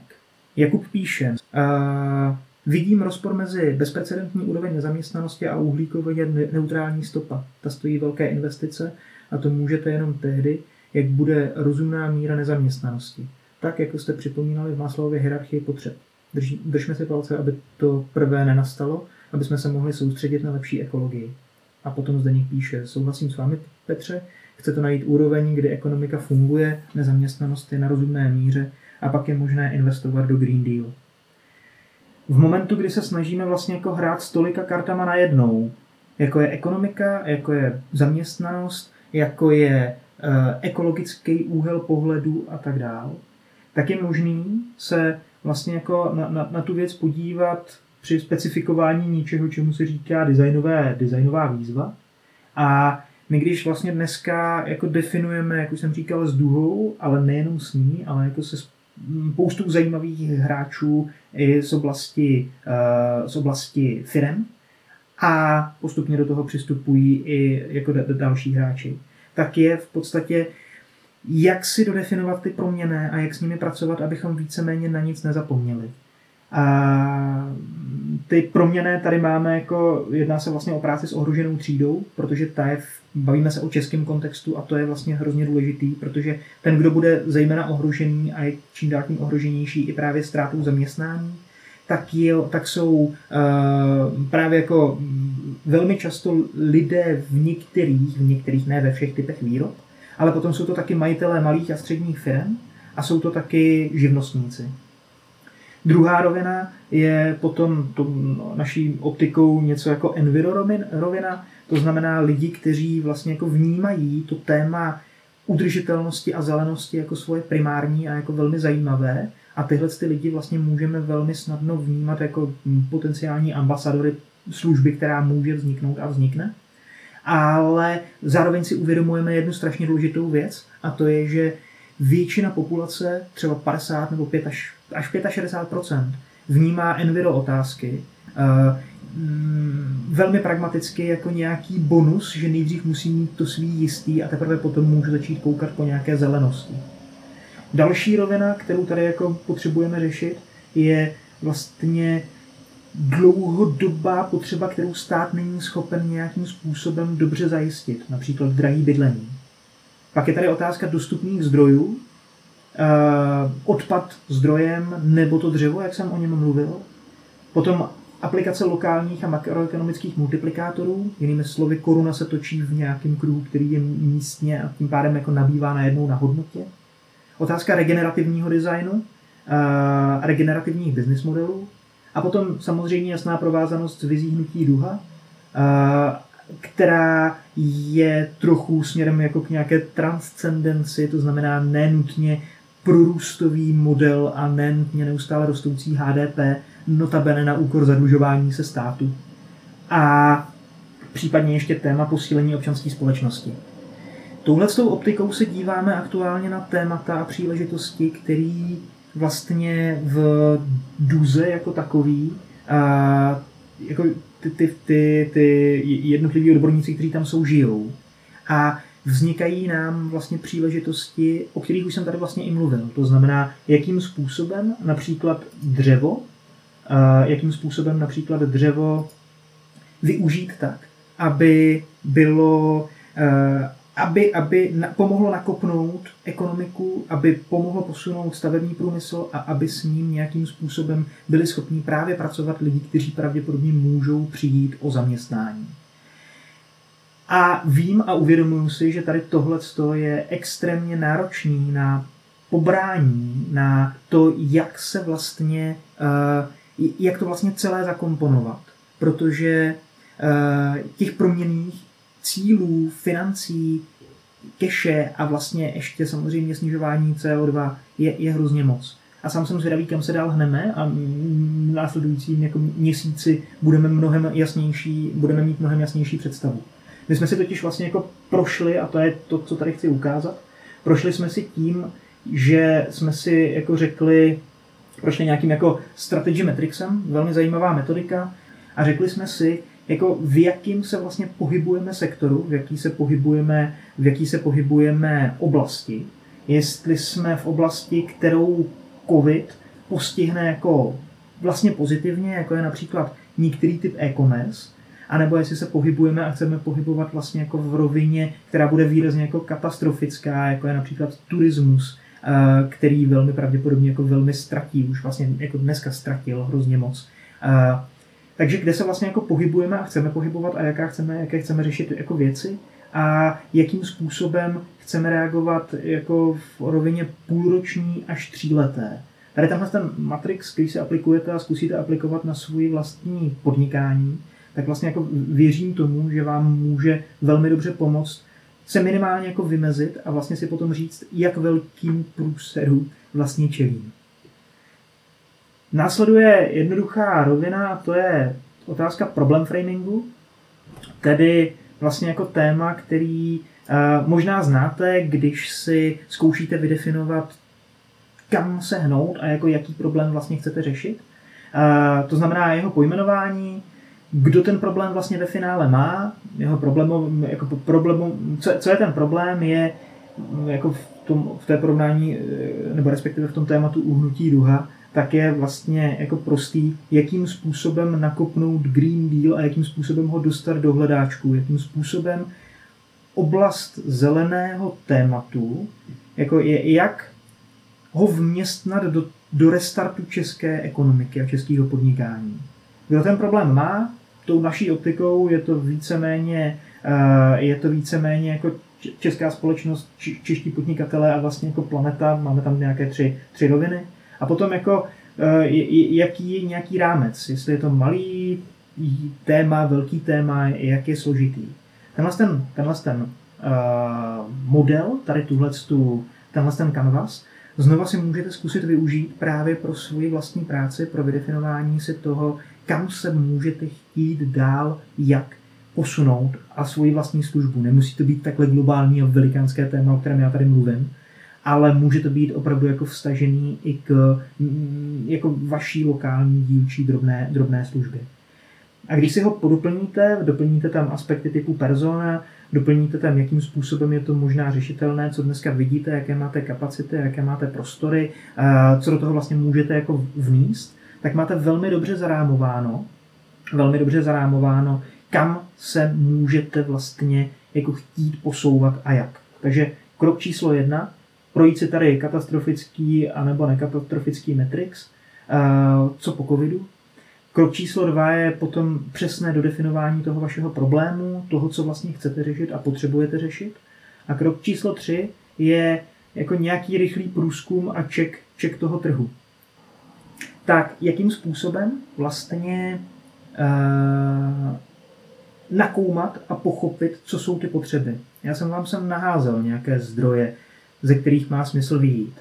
Jakub píše, uh, vidím rozpor mezi bezprecedentní úroveň nezaměstnanosti a uhlíkově neutrální stopa. Ta stojí velké investice a to můžete jenom tehdy, jak bude rozumná míra nezaměstnanosti. Tak, jako jste připomínali v Maslově hierarchii potřeb. Drž, držme si palce, aby to prvé nenastalo, aby jsme se mohli soustředit na lepší ekologii. A potom zde píše, souhlasím s vámi, Petře, chcete najít úroveň, kdy ekonomika funguje, nezaměstnanost je na rozumné míře a pak je možné investovat do Green Deal. V momentu, kdy se snažíme vlastně jako hrát s tolika kartama najednou, jako je ekonomika, jako je zaměstnanost, jako je uh, ekologický úhel pohledu a tak dále, tak je možný se vlastně jako na, na, na tu věc podívat při specifikování něčeho, čemu se říká designové, designová výzva. A my když vlastně dneska jako definujeme, jak už jsem říkal, s duhou, ale nejenom s ní, ale jako se spoustu zajímavých hráčů i z oblasti, uh, z oblasti firm a postupně do toho přistupují i jako další hráči, tak je v podstatě jak si dodefinovat ty proměny a jak s nimi pracovat, abychom víceméně na nic nezapomněli. A ty proměny tady máme jako, jedná se vlastně o práci s ohroženou třídou, protože ta je, bavíme se o českém kontextu a to je vlastně hrozně důležitý, protože ten, kdo bude zejména ohrožený a je čím dál tím ohroženější i právě ztrátou zaměstnání, tak, je, tak jsou uh, právě jako velmi často lidé v některých, v některých, ne ve všech typech výrob, ale potom jsou to taky majitelé malých a středních firm a jsou to taky živnostníci. Druhá rovina je potom to naší optikou něco jako enviro rovina, to znamená lidi, kteří vlastně jako vnímají to téma udržitelnosti a zelenosti jako svoje primární a jako velmi zajímavé a tyhle ty lidi vlastně můžeme velmi snadno vnímat jako potenciální ambasadory služby, která může vzniknout a vznikne. Ale zároveň si uvědomujeme jednu strašně důležitou věc a to je, že většina populace, třeba 50 nebo 5 až, až 65% vnímá enviro otázky uh, velmi pragmaticky jako nějaký bonus, že nejdřív musí mít to svý jistý a teprve potom můžu začít koukat po nějaké zelenosti. Další rovina, kterou tady jako potřebujeme řešit, je vlastně dlouhodobá potřeba, kterou stát není schopen nějakým způsobem dobře zajistit, například drahý bydlení. Pak je tady otázka dostupných zdrojů, eh, odpad zdrojem nebo to dřevo, jak jsem o něm mluvil. Potom aplikace lokálních a makroekonomických multiplikátorů, jinými slovy koruna se točí v nějakém kruhu, který je místně a tím pádem jako nabývá najednou na hodnotě. Otázka regenerativního designu, a regenerativních business modelů a potom samozřejmě jasná provázanost s vizí hnutí duha, která je trochu směrem jako k nějaké transcendenci, to znamená nenutně prorůstový model a nenutně neustále rostoucí HDP, notabene na úkor zadlužování se státu. A případně ještě téma posílení občanské společnosti. Touhle s optikou se díváme aktuálně na témata a příležitosti, který vlastně v duze jako takový a jako ty, ty, ty, ty jednotliví odborníci, kteří tam jsou, žijou. A vznikají nám vlastně příležitosti, o kterých už jsem tady vlastně i mluvil. To znamená, jakým způsobem například dřevo, jakým způsobem například dřevo využít tak, aby bylo aby, aby pomohlo nakopnout ekonomiku, aby pomohlo posunout stavební průmysl a aby s ním nějakým způsobem byli schopni právě pracovat lidi, kteří pravděpodobně můžou přijít o zaměstnání. A vím a uvědomuji si, že tady tohle je extrémně náročný na pobrání, na to, jak se vlastně, eh, jak to vlastně celé zakomponovat. Protože eh, těch proměných cílů, financí, keše a vlastně ještě samozřejmě snižování CO2 je, je hrozně moc. A sám jsem zvědavý, kam se dál hneme a v následujícím jako měsíci budeme mnohem jasnější, budeme mít mnohem jasnější představu. My jsme si totiž vlastně jako prošli, a to je to, co tady chci ukázat, prošli jsme si tím, že jsme si jako řekli, prošli nějakým jako strategy metrixem, velmi zajímavá metodika, a řekli jsme si, jako v jakým se vlastně pohybujeme sektoru, v jaký se pohybujeme, v jaký se pohybujeme oblasti, jestli jsme v oblasti, kterou COVID postihne jako vlastně pozitivně, jako je například některý typ e-commerce, anebo jestli se pohybujeme a chceme pohybovat vlastně jako v rovině, která bude výrazně jako katastrofická, jako je například turismus, eh, který velmi pravděpodobně jako velmi ztratí, už vlastně jako dneska ztratil hrozně moc. Takže kde se vlastně jako pohybujeme a chceme pohybovat a jaká chceme, jaké chceme řešit jako věci a jakým způsobem chceme reagovat jako v rovině půlroční až tříleté. Tady tenhle ten matrix, který si aplikujete a zkusíte aplikovat na svůj vlastní podnikání, tak vlastně jako věřím tomu, že vám může velmi dobře pomoct se minimálně jako vymezit a vlastně si potom říct, jak velkým průseru vlastně čelím. Následuje jednoduchá rovina a to je otázka problem framingu, tedy vlastně jako téma, který uh, možná znáte, když si zkoušíte vydefinovat, kam se hnout a jako jaký problém vlastně chcete řešit. Uh, to znamená jeho pojmenování, kdo ten problém vlastně ve finále má, jeho problémov, jako problémov, co, co je ten problém, je jako v, tom, v té porovnání, eh, nebo respektive v tom tématu uhnutí duha, tak je vlastně jako prostý, jakým způsobem nakopnout Green Deal a jakým způsobem ho dostat do hledáčku, jakým způsobem oblast zeleného tématu, jako je, jak ho vměstnat do, do restartu české ekonomiky a českého podnikání. Kdo ten problém má, tou naší optikou je to víceméně, eh, je to víceméně jako česká společnost, čeští podnikatelé a vlastně jako planeta, máme tam nějaké tři, tři roviny. A potom jako eh, jaký je nějaký rámec, jestli je to malý téma, velký téma, jak je složitý. Tenhle ten, tenhle ten uh, model, tady tuhle, tu, tenhle ten canvas, znova si můžete zkusit využít právě pro svoji vlastní práci, pro vydefinování si toho, kam se můžete chtít dál, jak posunout a svoji vlastní službu. Nemusí to být takhle globální a velikánské téma, o kterém já tady mluvím, ale může to být opravdu jako vstažený i k mm, jako vaší lokální dílčí drobné, drobné službě. A když si ho podoplníte, doplníte tam aspekty typu persona, doplníte tam, jakým způsobem je to možná řešitelné, co dneska vidíte, jaké máte kapacity, jaké máte prostory, co do toho vlastně můžete jako vníst, tak máte velmi dobře zarámováno, velmi dobře zarámováno, kam se můžete vlastně jako chtít posouvat a jak. Takže krok číslo jedna, projít si tady katastrofický anebo nekatastrofický Matrix, co po covidu. Krok číslo dva je potom přesné dodefinování toho vašeho problému, toho, co vlastně chcete řešit a potřebujete řešit. A krok číslo tři je jako nějaký rychlý průzkum a ček, ček toho trhu tak jakým způsobem vlastně uh, nakoumat a pochopit, co jsou ty potřeby. Já jsem vám sem naházel nějaké zdroje, ze kterých má smysl vyjít.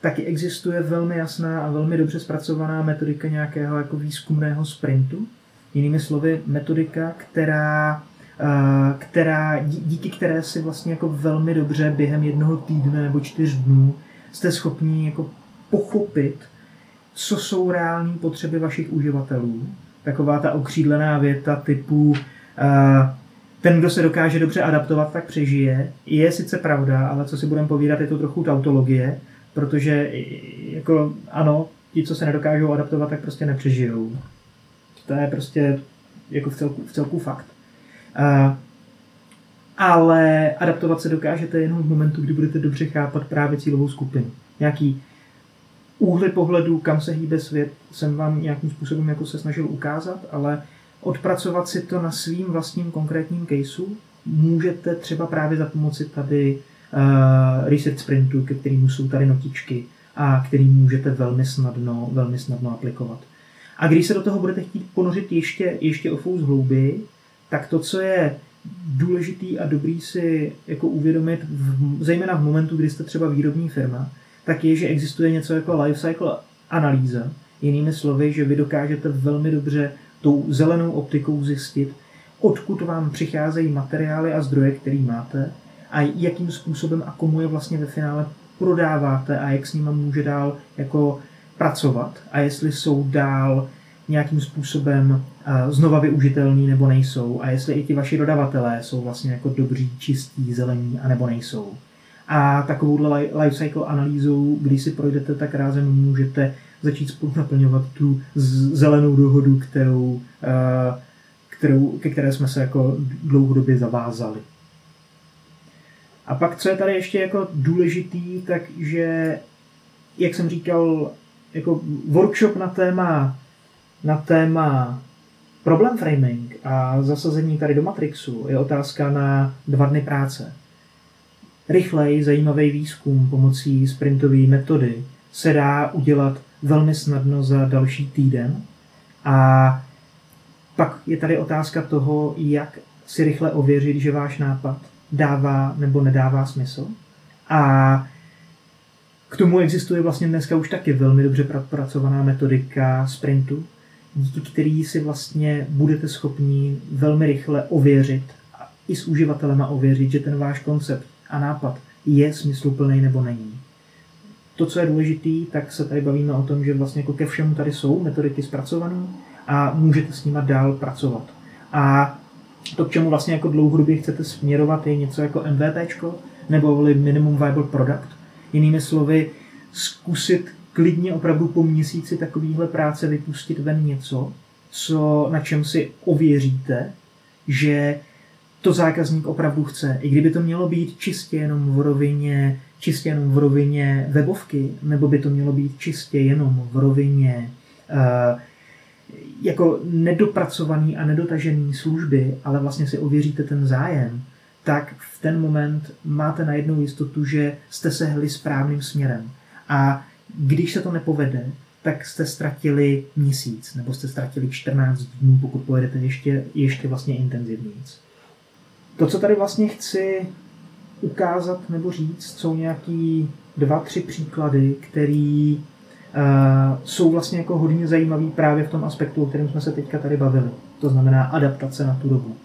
Taky existuje velmi jasná a velmi dobře zpracovaná metodika nějakého jako výzkumného sprintu. Jinými slovy, metodika, která, uh, která, díky které si vlastně jako velmi dobře během jednoho týdne nebo čtyř dnů jste schopni jako pochopit, co jsou reální potřeby vašich uživatelů. Taková ta okřídlená věta typu uh, ten, kdo se dokáže dobře adaptovat, tak přežije, je sice pravda, ale co si budeme povídat, je to trochu tautologie, protože jako ano, ti, co se nedokážou adaptovat, tak prostě nepřežijou. To je prostě jako v celku, v celku fakt. Uh, ale adaptovat se dokážete jenom v momentu, kdy budete dobře chápat právě cílovou skupinu. Nějaký úhly pohledu, kam se hýbe svět, jsem vám nějakým způsobem jako se snažil ukázat, ale odpracovat si to na svým vlastním konkrétním caseu můžete třeba právě za pomoci tady uh, research sprintu, ke kterému jsou tady notičky a který můžete velmi snadno, velmi snadno aplikovat. A když se do toho budete chtít ponořit ještě, ještě o fous hlouby, tak to, co je důležitý a dobrý si jako uvědomit, v, zejména v momentu, kdy jste třeba výrobní firma, tak je, že existuje něco jako life cycle analýza. Jinými slovy, že vy dokážete velmi dobře tou zelenou optikou zjistit, odkud vám přicházejí materiály a zdroje, který máte a jakým způsobem a komu je vlastně ve finále prodáváte a jak s nimi může dál jako pracovat a jestli jsou dál nějakým způsobem znova využitelný nebo nejsou a jestli i ti vaši dodavatelé jsou vlastně jako dobří, čistí, zelení a nebo nejsou. A takovouhle life cycle analýzou, když si projdete, tak rázem můžete začít spolu naplňovat tu zelenou dohodu, kterou, kterou, ke které jsme se jako dlouhodobě zavázali. A pak, co je tady ještě jako důležitý, takže, jak jsem říkal, jako workshop na téma, na téma problem framing a zasazení tady do Matrixu je otázka na dva dny práce. Rychlej, zajímavý výzkum pomocí sprintové metody se dá udělat velmi snadno za další týden. A pak je tady otázka toho, jak si rychle ověřit, že váš nápad dává nebo nedává smysl. A k tomu existuje vlastně dneska už taky velmi dobře pracovaná metodika sprintu, díky který si vlastně budete schopni velmi rychle ověřit i s uživatelem ověřit, že ten váš koncept a nápad je smysluplný nebo není. To, co je důležitý, tak se tady bavíme o tom, že vlastně jako ke všemu tady jsou metodiky zpracované a můžete s nimi dál pracovat. A to, k čemu vlastně jako dlouhodobě chcete směrovat, je něco jako MVP, nebo Minimum Viable Product. Jinými slovy, zkusit klidně opravdu po měsíci takovýhle práce vypustit ven něco, co, na čem si ověříte, že to zákazník opravdu chce. I kdyby to mělo být čistě jenom v rovině, čistě jenom v rovině webovky, nebo by to mělo být čistě jenom v rovině uh, jako nedopracovaný a nedotažený služby, ale vlastně si ověříte ten zájem, tak v ten moment máte najednou jistotu, že jste se hli správným směrem. A když se to nepovede, tak jste ztratili měsíc, nebo jste ztratili 14 dnů, pokud pojedete ještě, ještě vlastně intenzivněji. To, co tady vlastně chci ukázat nebo říct, jsou nějaký dva, tři příklady, který uh, jsou vlastně jako hodně zajímavý právě v tom aspektu, o kterém jsme se teďka tady bavili. To znamená adaptace na tu dobu.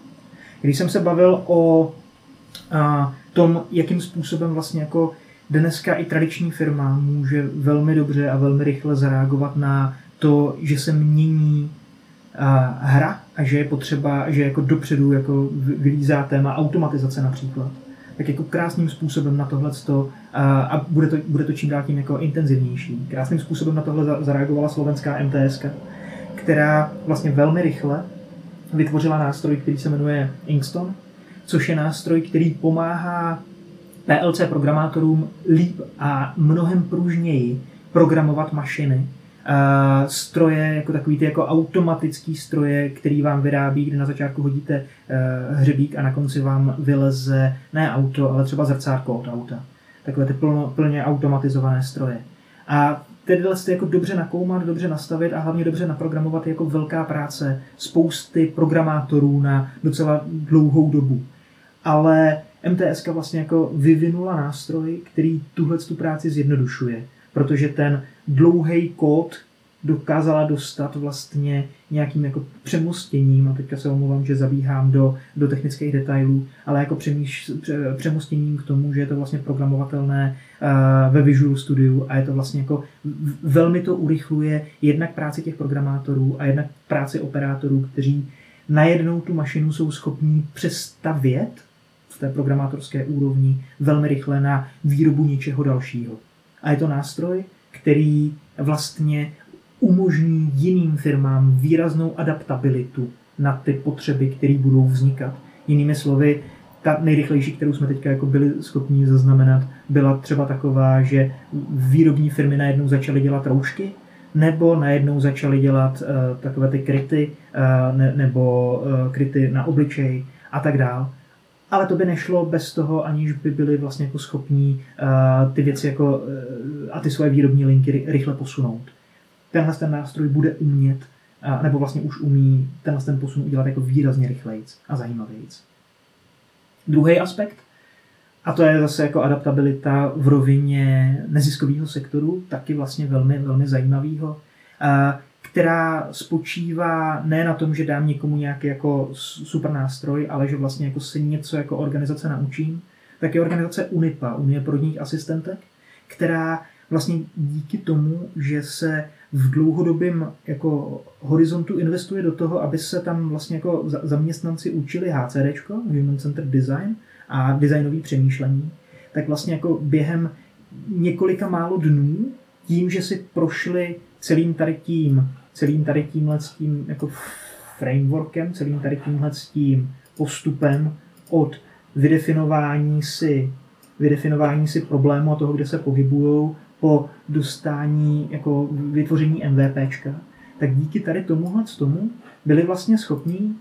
Když jsem se bavil o uh, tom, jakým způsobem vlastně jako dneska i tradiční firma může velmi dobře a velmi rychle zareagovat na to, že se mění hra a že je potřeba, že jako dopředu jako vylízá téma automatizace například tak jako krásným způsobem na tohle a bude to, bude to čím dál tím jako intenzivnější. Krásným způsobem na tohle zareagovala slovenská MTS, která vlastně velmi rychle vytvořila nástroj, který se jmenuje Inkston, což je nástroj, který pomáhá PLC programátorům líp a mnohem pružněji programovat mašiny, Uh, stroje, jako takový ty jako automatický stroje, který vám vyrábí, kdy na začátku hodíte uh, hřebík a na konci vám vyleze ne auto, ale třeba zrcátko od auta. Takové ty plno, plně automatizované stroje. A tyhle ty jako dobře nakoumat, dobře nastavit a hlavně dobře naprogramovat jako velká práce spousty programátorů na docela dlouhou dobu. Ale MTS vlastně jako vyvinula nástroj, který tuhle tu práci zjednodušuje protože ten dlouhý kód dokázala dostat vlastně nějakým jako přemostěním, a teďka se omlouvám, že zabíhám do, do technických detailů, ale jako přemýš, přemostěním k tomu, že je to vlastně programovatelné uh, ve Visual Studio a je to vlastně jako velmi to urychluje jednak práci těch programátorů a jednak práci operátorů, kteří najednou tu mašinu jsou schopní přestavět v té programátorské úrovni velmi rychle na výrobu něčeho dalšího. A je to nástroj, který vlastně umožní jiným firmám výraznou adaptabilitu na ty potřeby, které budou vznikat. Jinými slovy, ta nejrychlejší, kterou jsme teďka jako byli schopni zaznamenat, byla třeba taková, že výrobní firmy najednou začaly dělat roušky, nebo najednou začaly dělat uh, takové ty kryty, uh, ne, nebo uh, kryty na obličej a tak dále ale to by nešlo bez toho, aniž by byli vlastně jako schopní uh, ty věci jako, uh, a ty svoje výrobní linky rychle posunout. Tenhle ten nástroj bude umět, uh, nebo vlastně už umí tenhle ten posun udělat jako výrazně rychlejc a zajímavějc. Druhý aspekt, a to je zase jako adaptabilita v rovině neziskového sektoru, taky vlastně velmi, velmi zajímavého která spočívá ne na tom, že dám někomu nějaký jako super nástroj, ale že vlastně jako se něco jako organizace naučím, tak je organizace UNIPA, Unie porodních asistentek, která vlastně díky tomu, že se v dlouhodobém jako horizontu investuje do toho, aby se tam vlastně jako zaměstnanci učili HCD, Human Centered Design, a designový přemýšlení, tak vlastně jako během několika málo dnů, tím, že si prošli celým tady tím, celým tady tímhle s tím jako frameworkem, celým tady tímhle s tím postupem od vydefinování si, vydefinování si problému a toho, kde se pohybují, po dostání, jako vytvoření MVPčka, tak díky tady tomuhle tomu byli vlastně schopní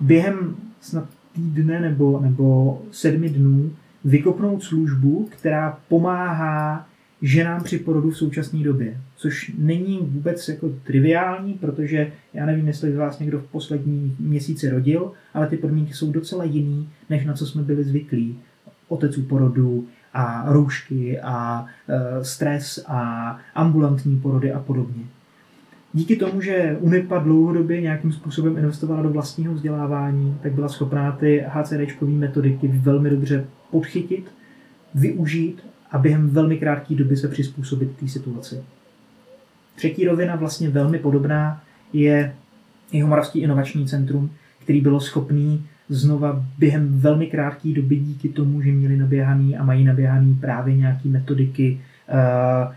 během snad týdne nebo, nebo sedmi dnů vykopnout službu, která pomáhá ženám při porodu v současné době. Což není vůbec jako triviální, protože já nevím, jestli z vás někdo v poslední měsíci rodil, ale ty podmínky jsou docela jiný, než na co jsme byli zvyklí. Otec u porodu a roušky a e, stres a ambulantní porody a podobně. Díky tomu, že UNIPA dlouhodobě nějakým způsobem investovala do vlastního vzdělávání, tak byla schopná ty HCD metodiky velmi dobře podchytit, využít a během velmi krátké doby se přizpůsobit té situaci. Třetí rovina, vlastně velmi podobná, je Jihomoravský inovační centrum, který bylo schopný znova během velmi krátké doby díky tomu, že měli naběhaný a mají naběhaný právě nějaký metodiky, uh,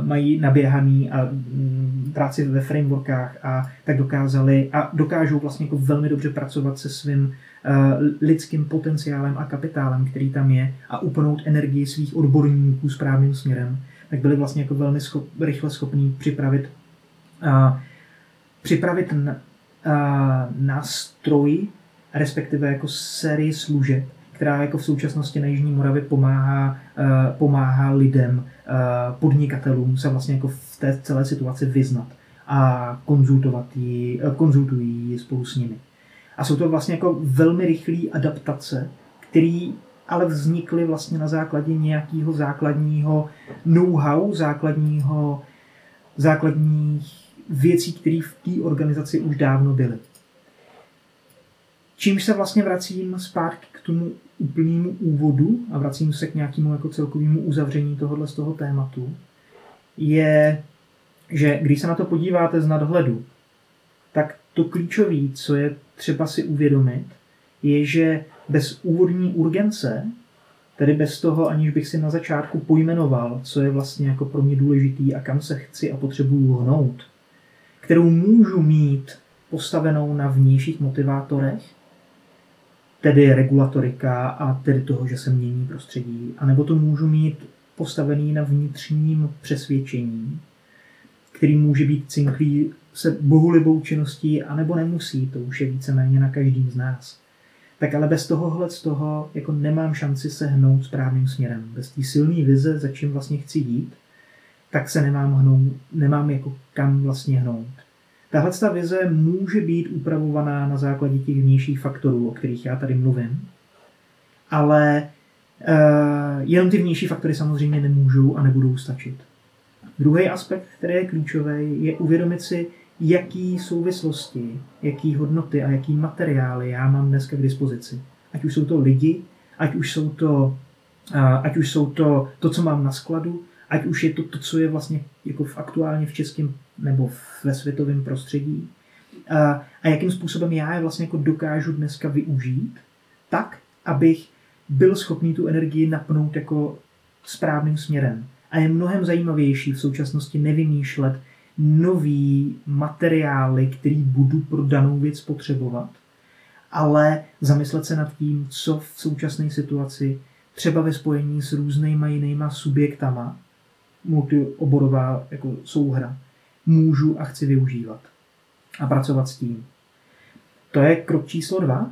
uh, mají naběhaný a um, práci ve frameworkách a tak dokázali a dokážou vlastně jako velmi dobře pracovat se svým uh, lidským potenciálem a kapitálem, který tam je a upnout energii svých odborníků správným směrem, tak byli vlastně jako velmi schop, rychle schopní připravit uh, připravit uh, nástroj, respektive jako sérii služeb, která jako v současnosti na Jižní Moravě pomáhá, uh, pomáhá lidem, uh, podnikatelům se vlastně jako té celé situaci vyznat a konzultovat ji, uh, konzultují ji spolu s nimi. A jsou to vlastně jako velmi rychlé adaptace, které ale vznikly vlastně na základě nějakého základního know-how, základního, základních věcí, které v té organizaci už dávno byly. Čímž se vlastně vracím zpátky k tomu úplnému úvodu a vracím se k nějakému jako celkovému uzavření tohohle z toho tématu, je, že když se na to podíváte z nadhledu, tak to klíčové, co je třeba si uvědomit, je, že bez úvodní urgence, tedy bez toho, aniž bych si na začátku pojmenoval, co je vlastně jako pro mě důležitý a kam se chci a potřebuju hnout, kterou můžu mít postavenou na vnějších motivátorech, tedy regulatorika a tedy toho, že se mění prostředí, anebo to můžu mít postavený na vnitřním přesvědčení, který může být cinklý se bohulibou činností, anebo nemusí, to už je víceméně na každým z nás. Tak ale bez tohohle z toho jako nemám šanci se hnout správným směrem. Bez té silné vize, za čím vlastně chci jít, tak se nemám, hnout, nemám jako kam vlastně hnout. Tahle ta vize může být upravovaná na základě těch vnějších faktorů, o kterých já tady mluvím, ale uh, jenom ty vnější faktory samozřejmě nemůžou a nebudou stačit. Druhý aspekt, který je klíčový, je uvědomit si, jaký souvislosti, jaký hodnoty a jaký materiály já mám dneska k dispozici. Ať už jsou to lidi, ať už jsou to, ať už jsou to, to, co mám na skladu, ať už je to to, co je vlastně jako v aktuálně v českém nebo ve světovém prostředí. A, a jakým způsobem já je vlastně jako dokážu dneska využít, tak, abych byl schopný tu energii napnout jako správným směrem. A je mnohem zajímavější v současnosti nevymýšlet nový materiály, který budu pro danou věc potřebovat, ale zamyslet se nad tím, co v současné situaci třeba ve spojení s různýma jinýma subjektama, multioborová jako souhra, můžu a chci využívat a pracovat s tím. To je krok číslo dva.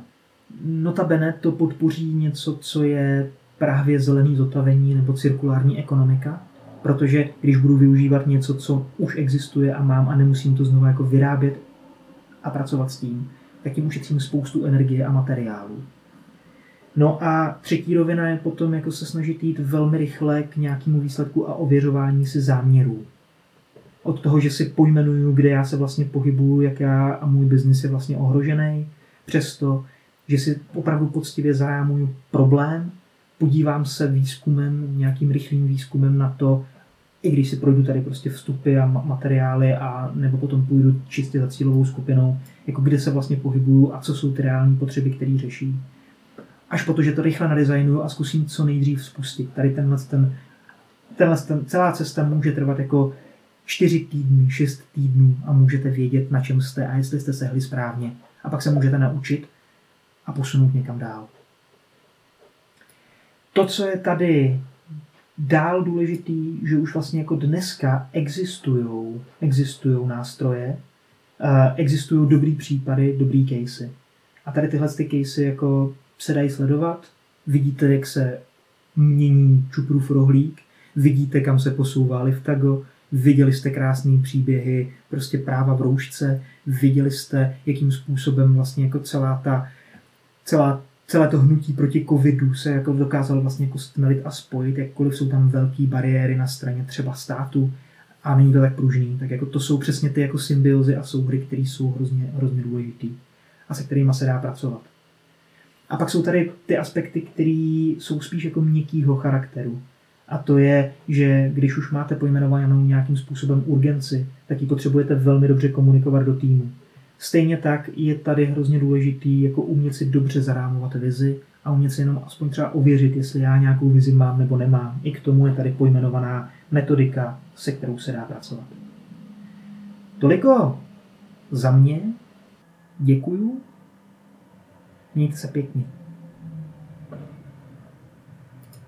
Notabene to podpoří něco, co je právě zelený zotavení nebo cirkulární ekonomika, protože když budu využívat něco, co už existuje a mám a nemusím to znovu jako vyrábět a pracovat s tím, tak tím ušetřím spoustu energie a materiálu. No a třetí rovina je potom jako se snažit jít velmi rychle k nějakému výsledku a ověřování si záměrů od toho, že si pojmenuju, kde já se vlastně pohybuju, jak já a můj biznis je vlastně ohrožený, přesto, že si opravdu poctivě zarámuju problém, podívám se výzkumem, nějakým rychlým výzkumem na to, i když si projdu tady prostě vstupy a materiály a nebo potom půjdu čistě za cílovou skupinou, jako kde se vlastně pohybuju a co jsou ty reální potřeby, které řeší. Až po to, že to rychle nadizajnuju a zkusím co nejdřív spustit. Tady tenhle ten, tenhle ten, celá cesta může trvat jako 4 týdny, 6 týdnů a můžete vědět, na čem jste a jestli jste sehli správně. A pak se můžete naučit a posunout někam dál. To, co je tady dál důležitý, že už vlastně jako dneska existují existujou nástroje, uh, existují dobrý případy, dobrý casey. A tady tyhle ty casey jako se dají sledovat, vidíte, jak se mění Čuprův rohlík, vidíte, kam se posouvá Liftago, viděli jste krásné příběhy, prostě práva v roušce, viděli jste, jakým způsobem vlastně jako celá ta, celá celé to hnutí proti covidu se jako dokázalo vlastně jako stmelit a spojit, jakkoliv jsou tam velké bariéry na straně třeba státu a není to tak pružný, tak jako to jsou přesně ty jako symbiozy a souhry, které jsou hrozně, hrozně důležitý a se kterými se dá pracovat. A pak jsou tady ty aspekty, které jsou spíš jako měkkýho charakteru. A to je, že když už máte pojmenovanou nějakým způsobem urgenci, tak ji potřebujete velmi dobře komunikovat do týmu. Stejně tak je tady hrozně důležitý jako umět si dobře zarámovat vizi a umět si jenom aspoň třeba ověřit, jestli já nějakou vizi mám nebo nemám. I k tomu je tady pojmenovaná metodika, se kterou se dá pracovat. Toliko za mě. Děkuju. Mějte se pěkně.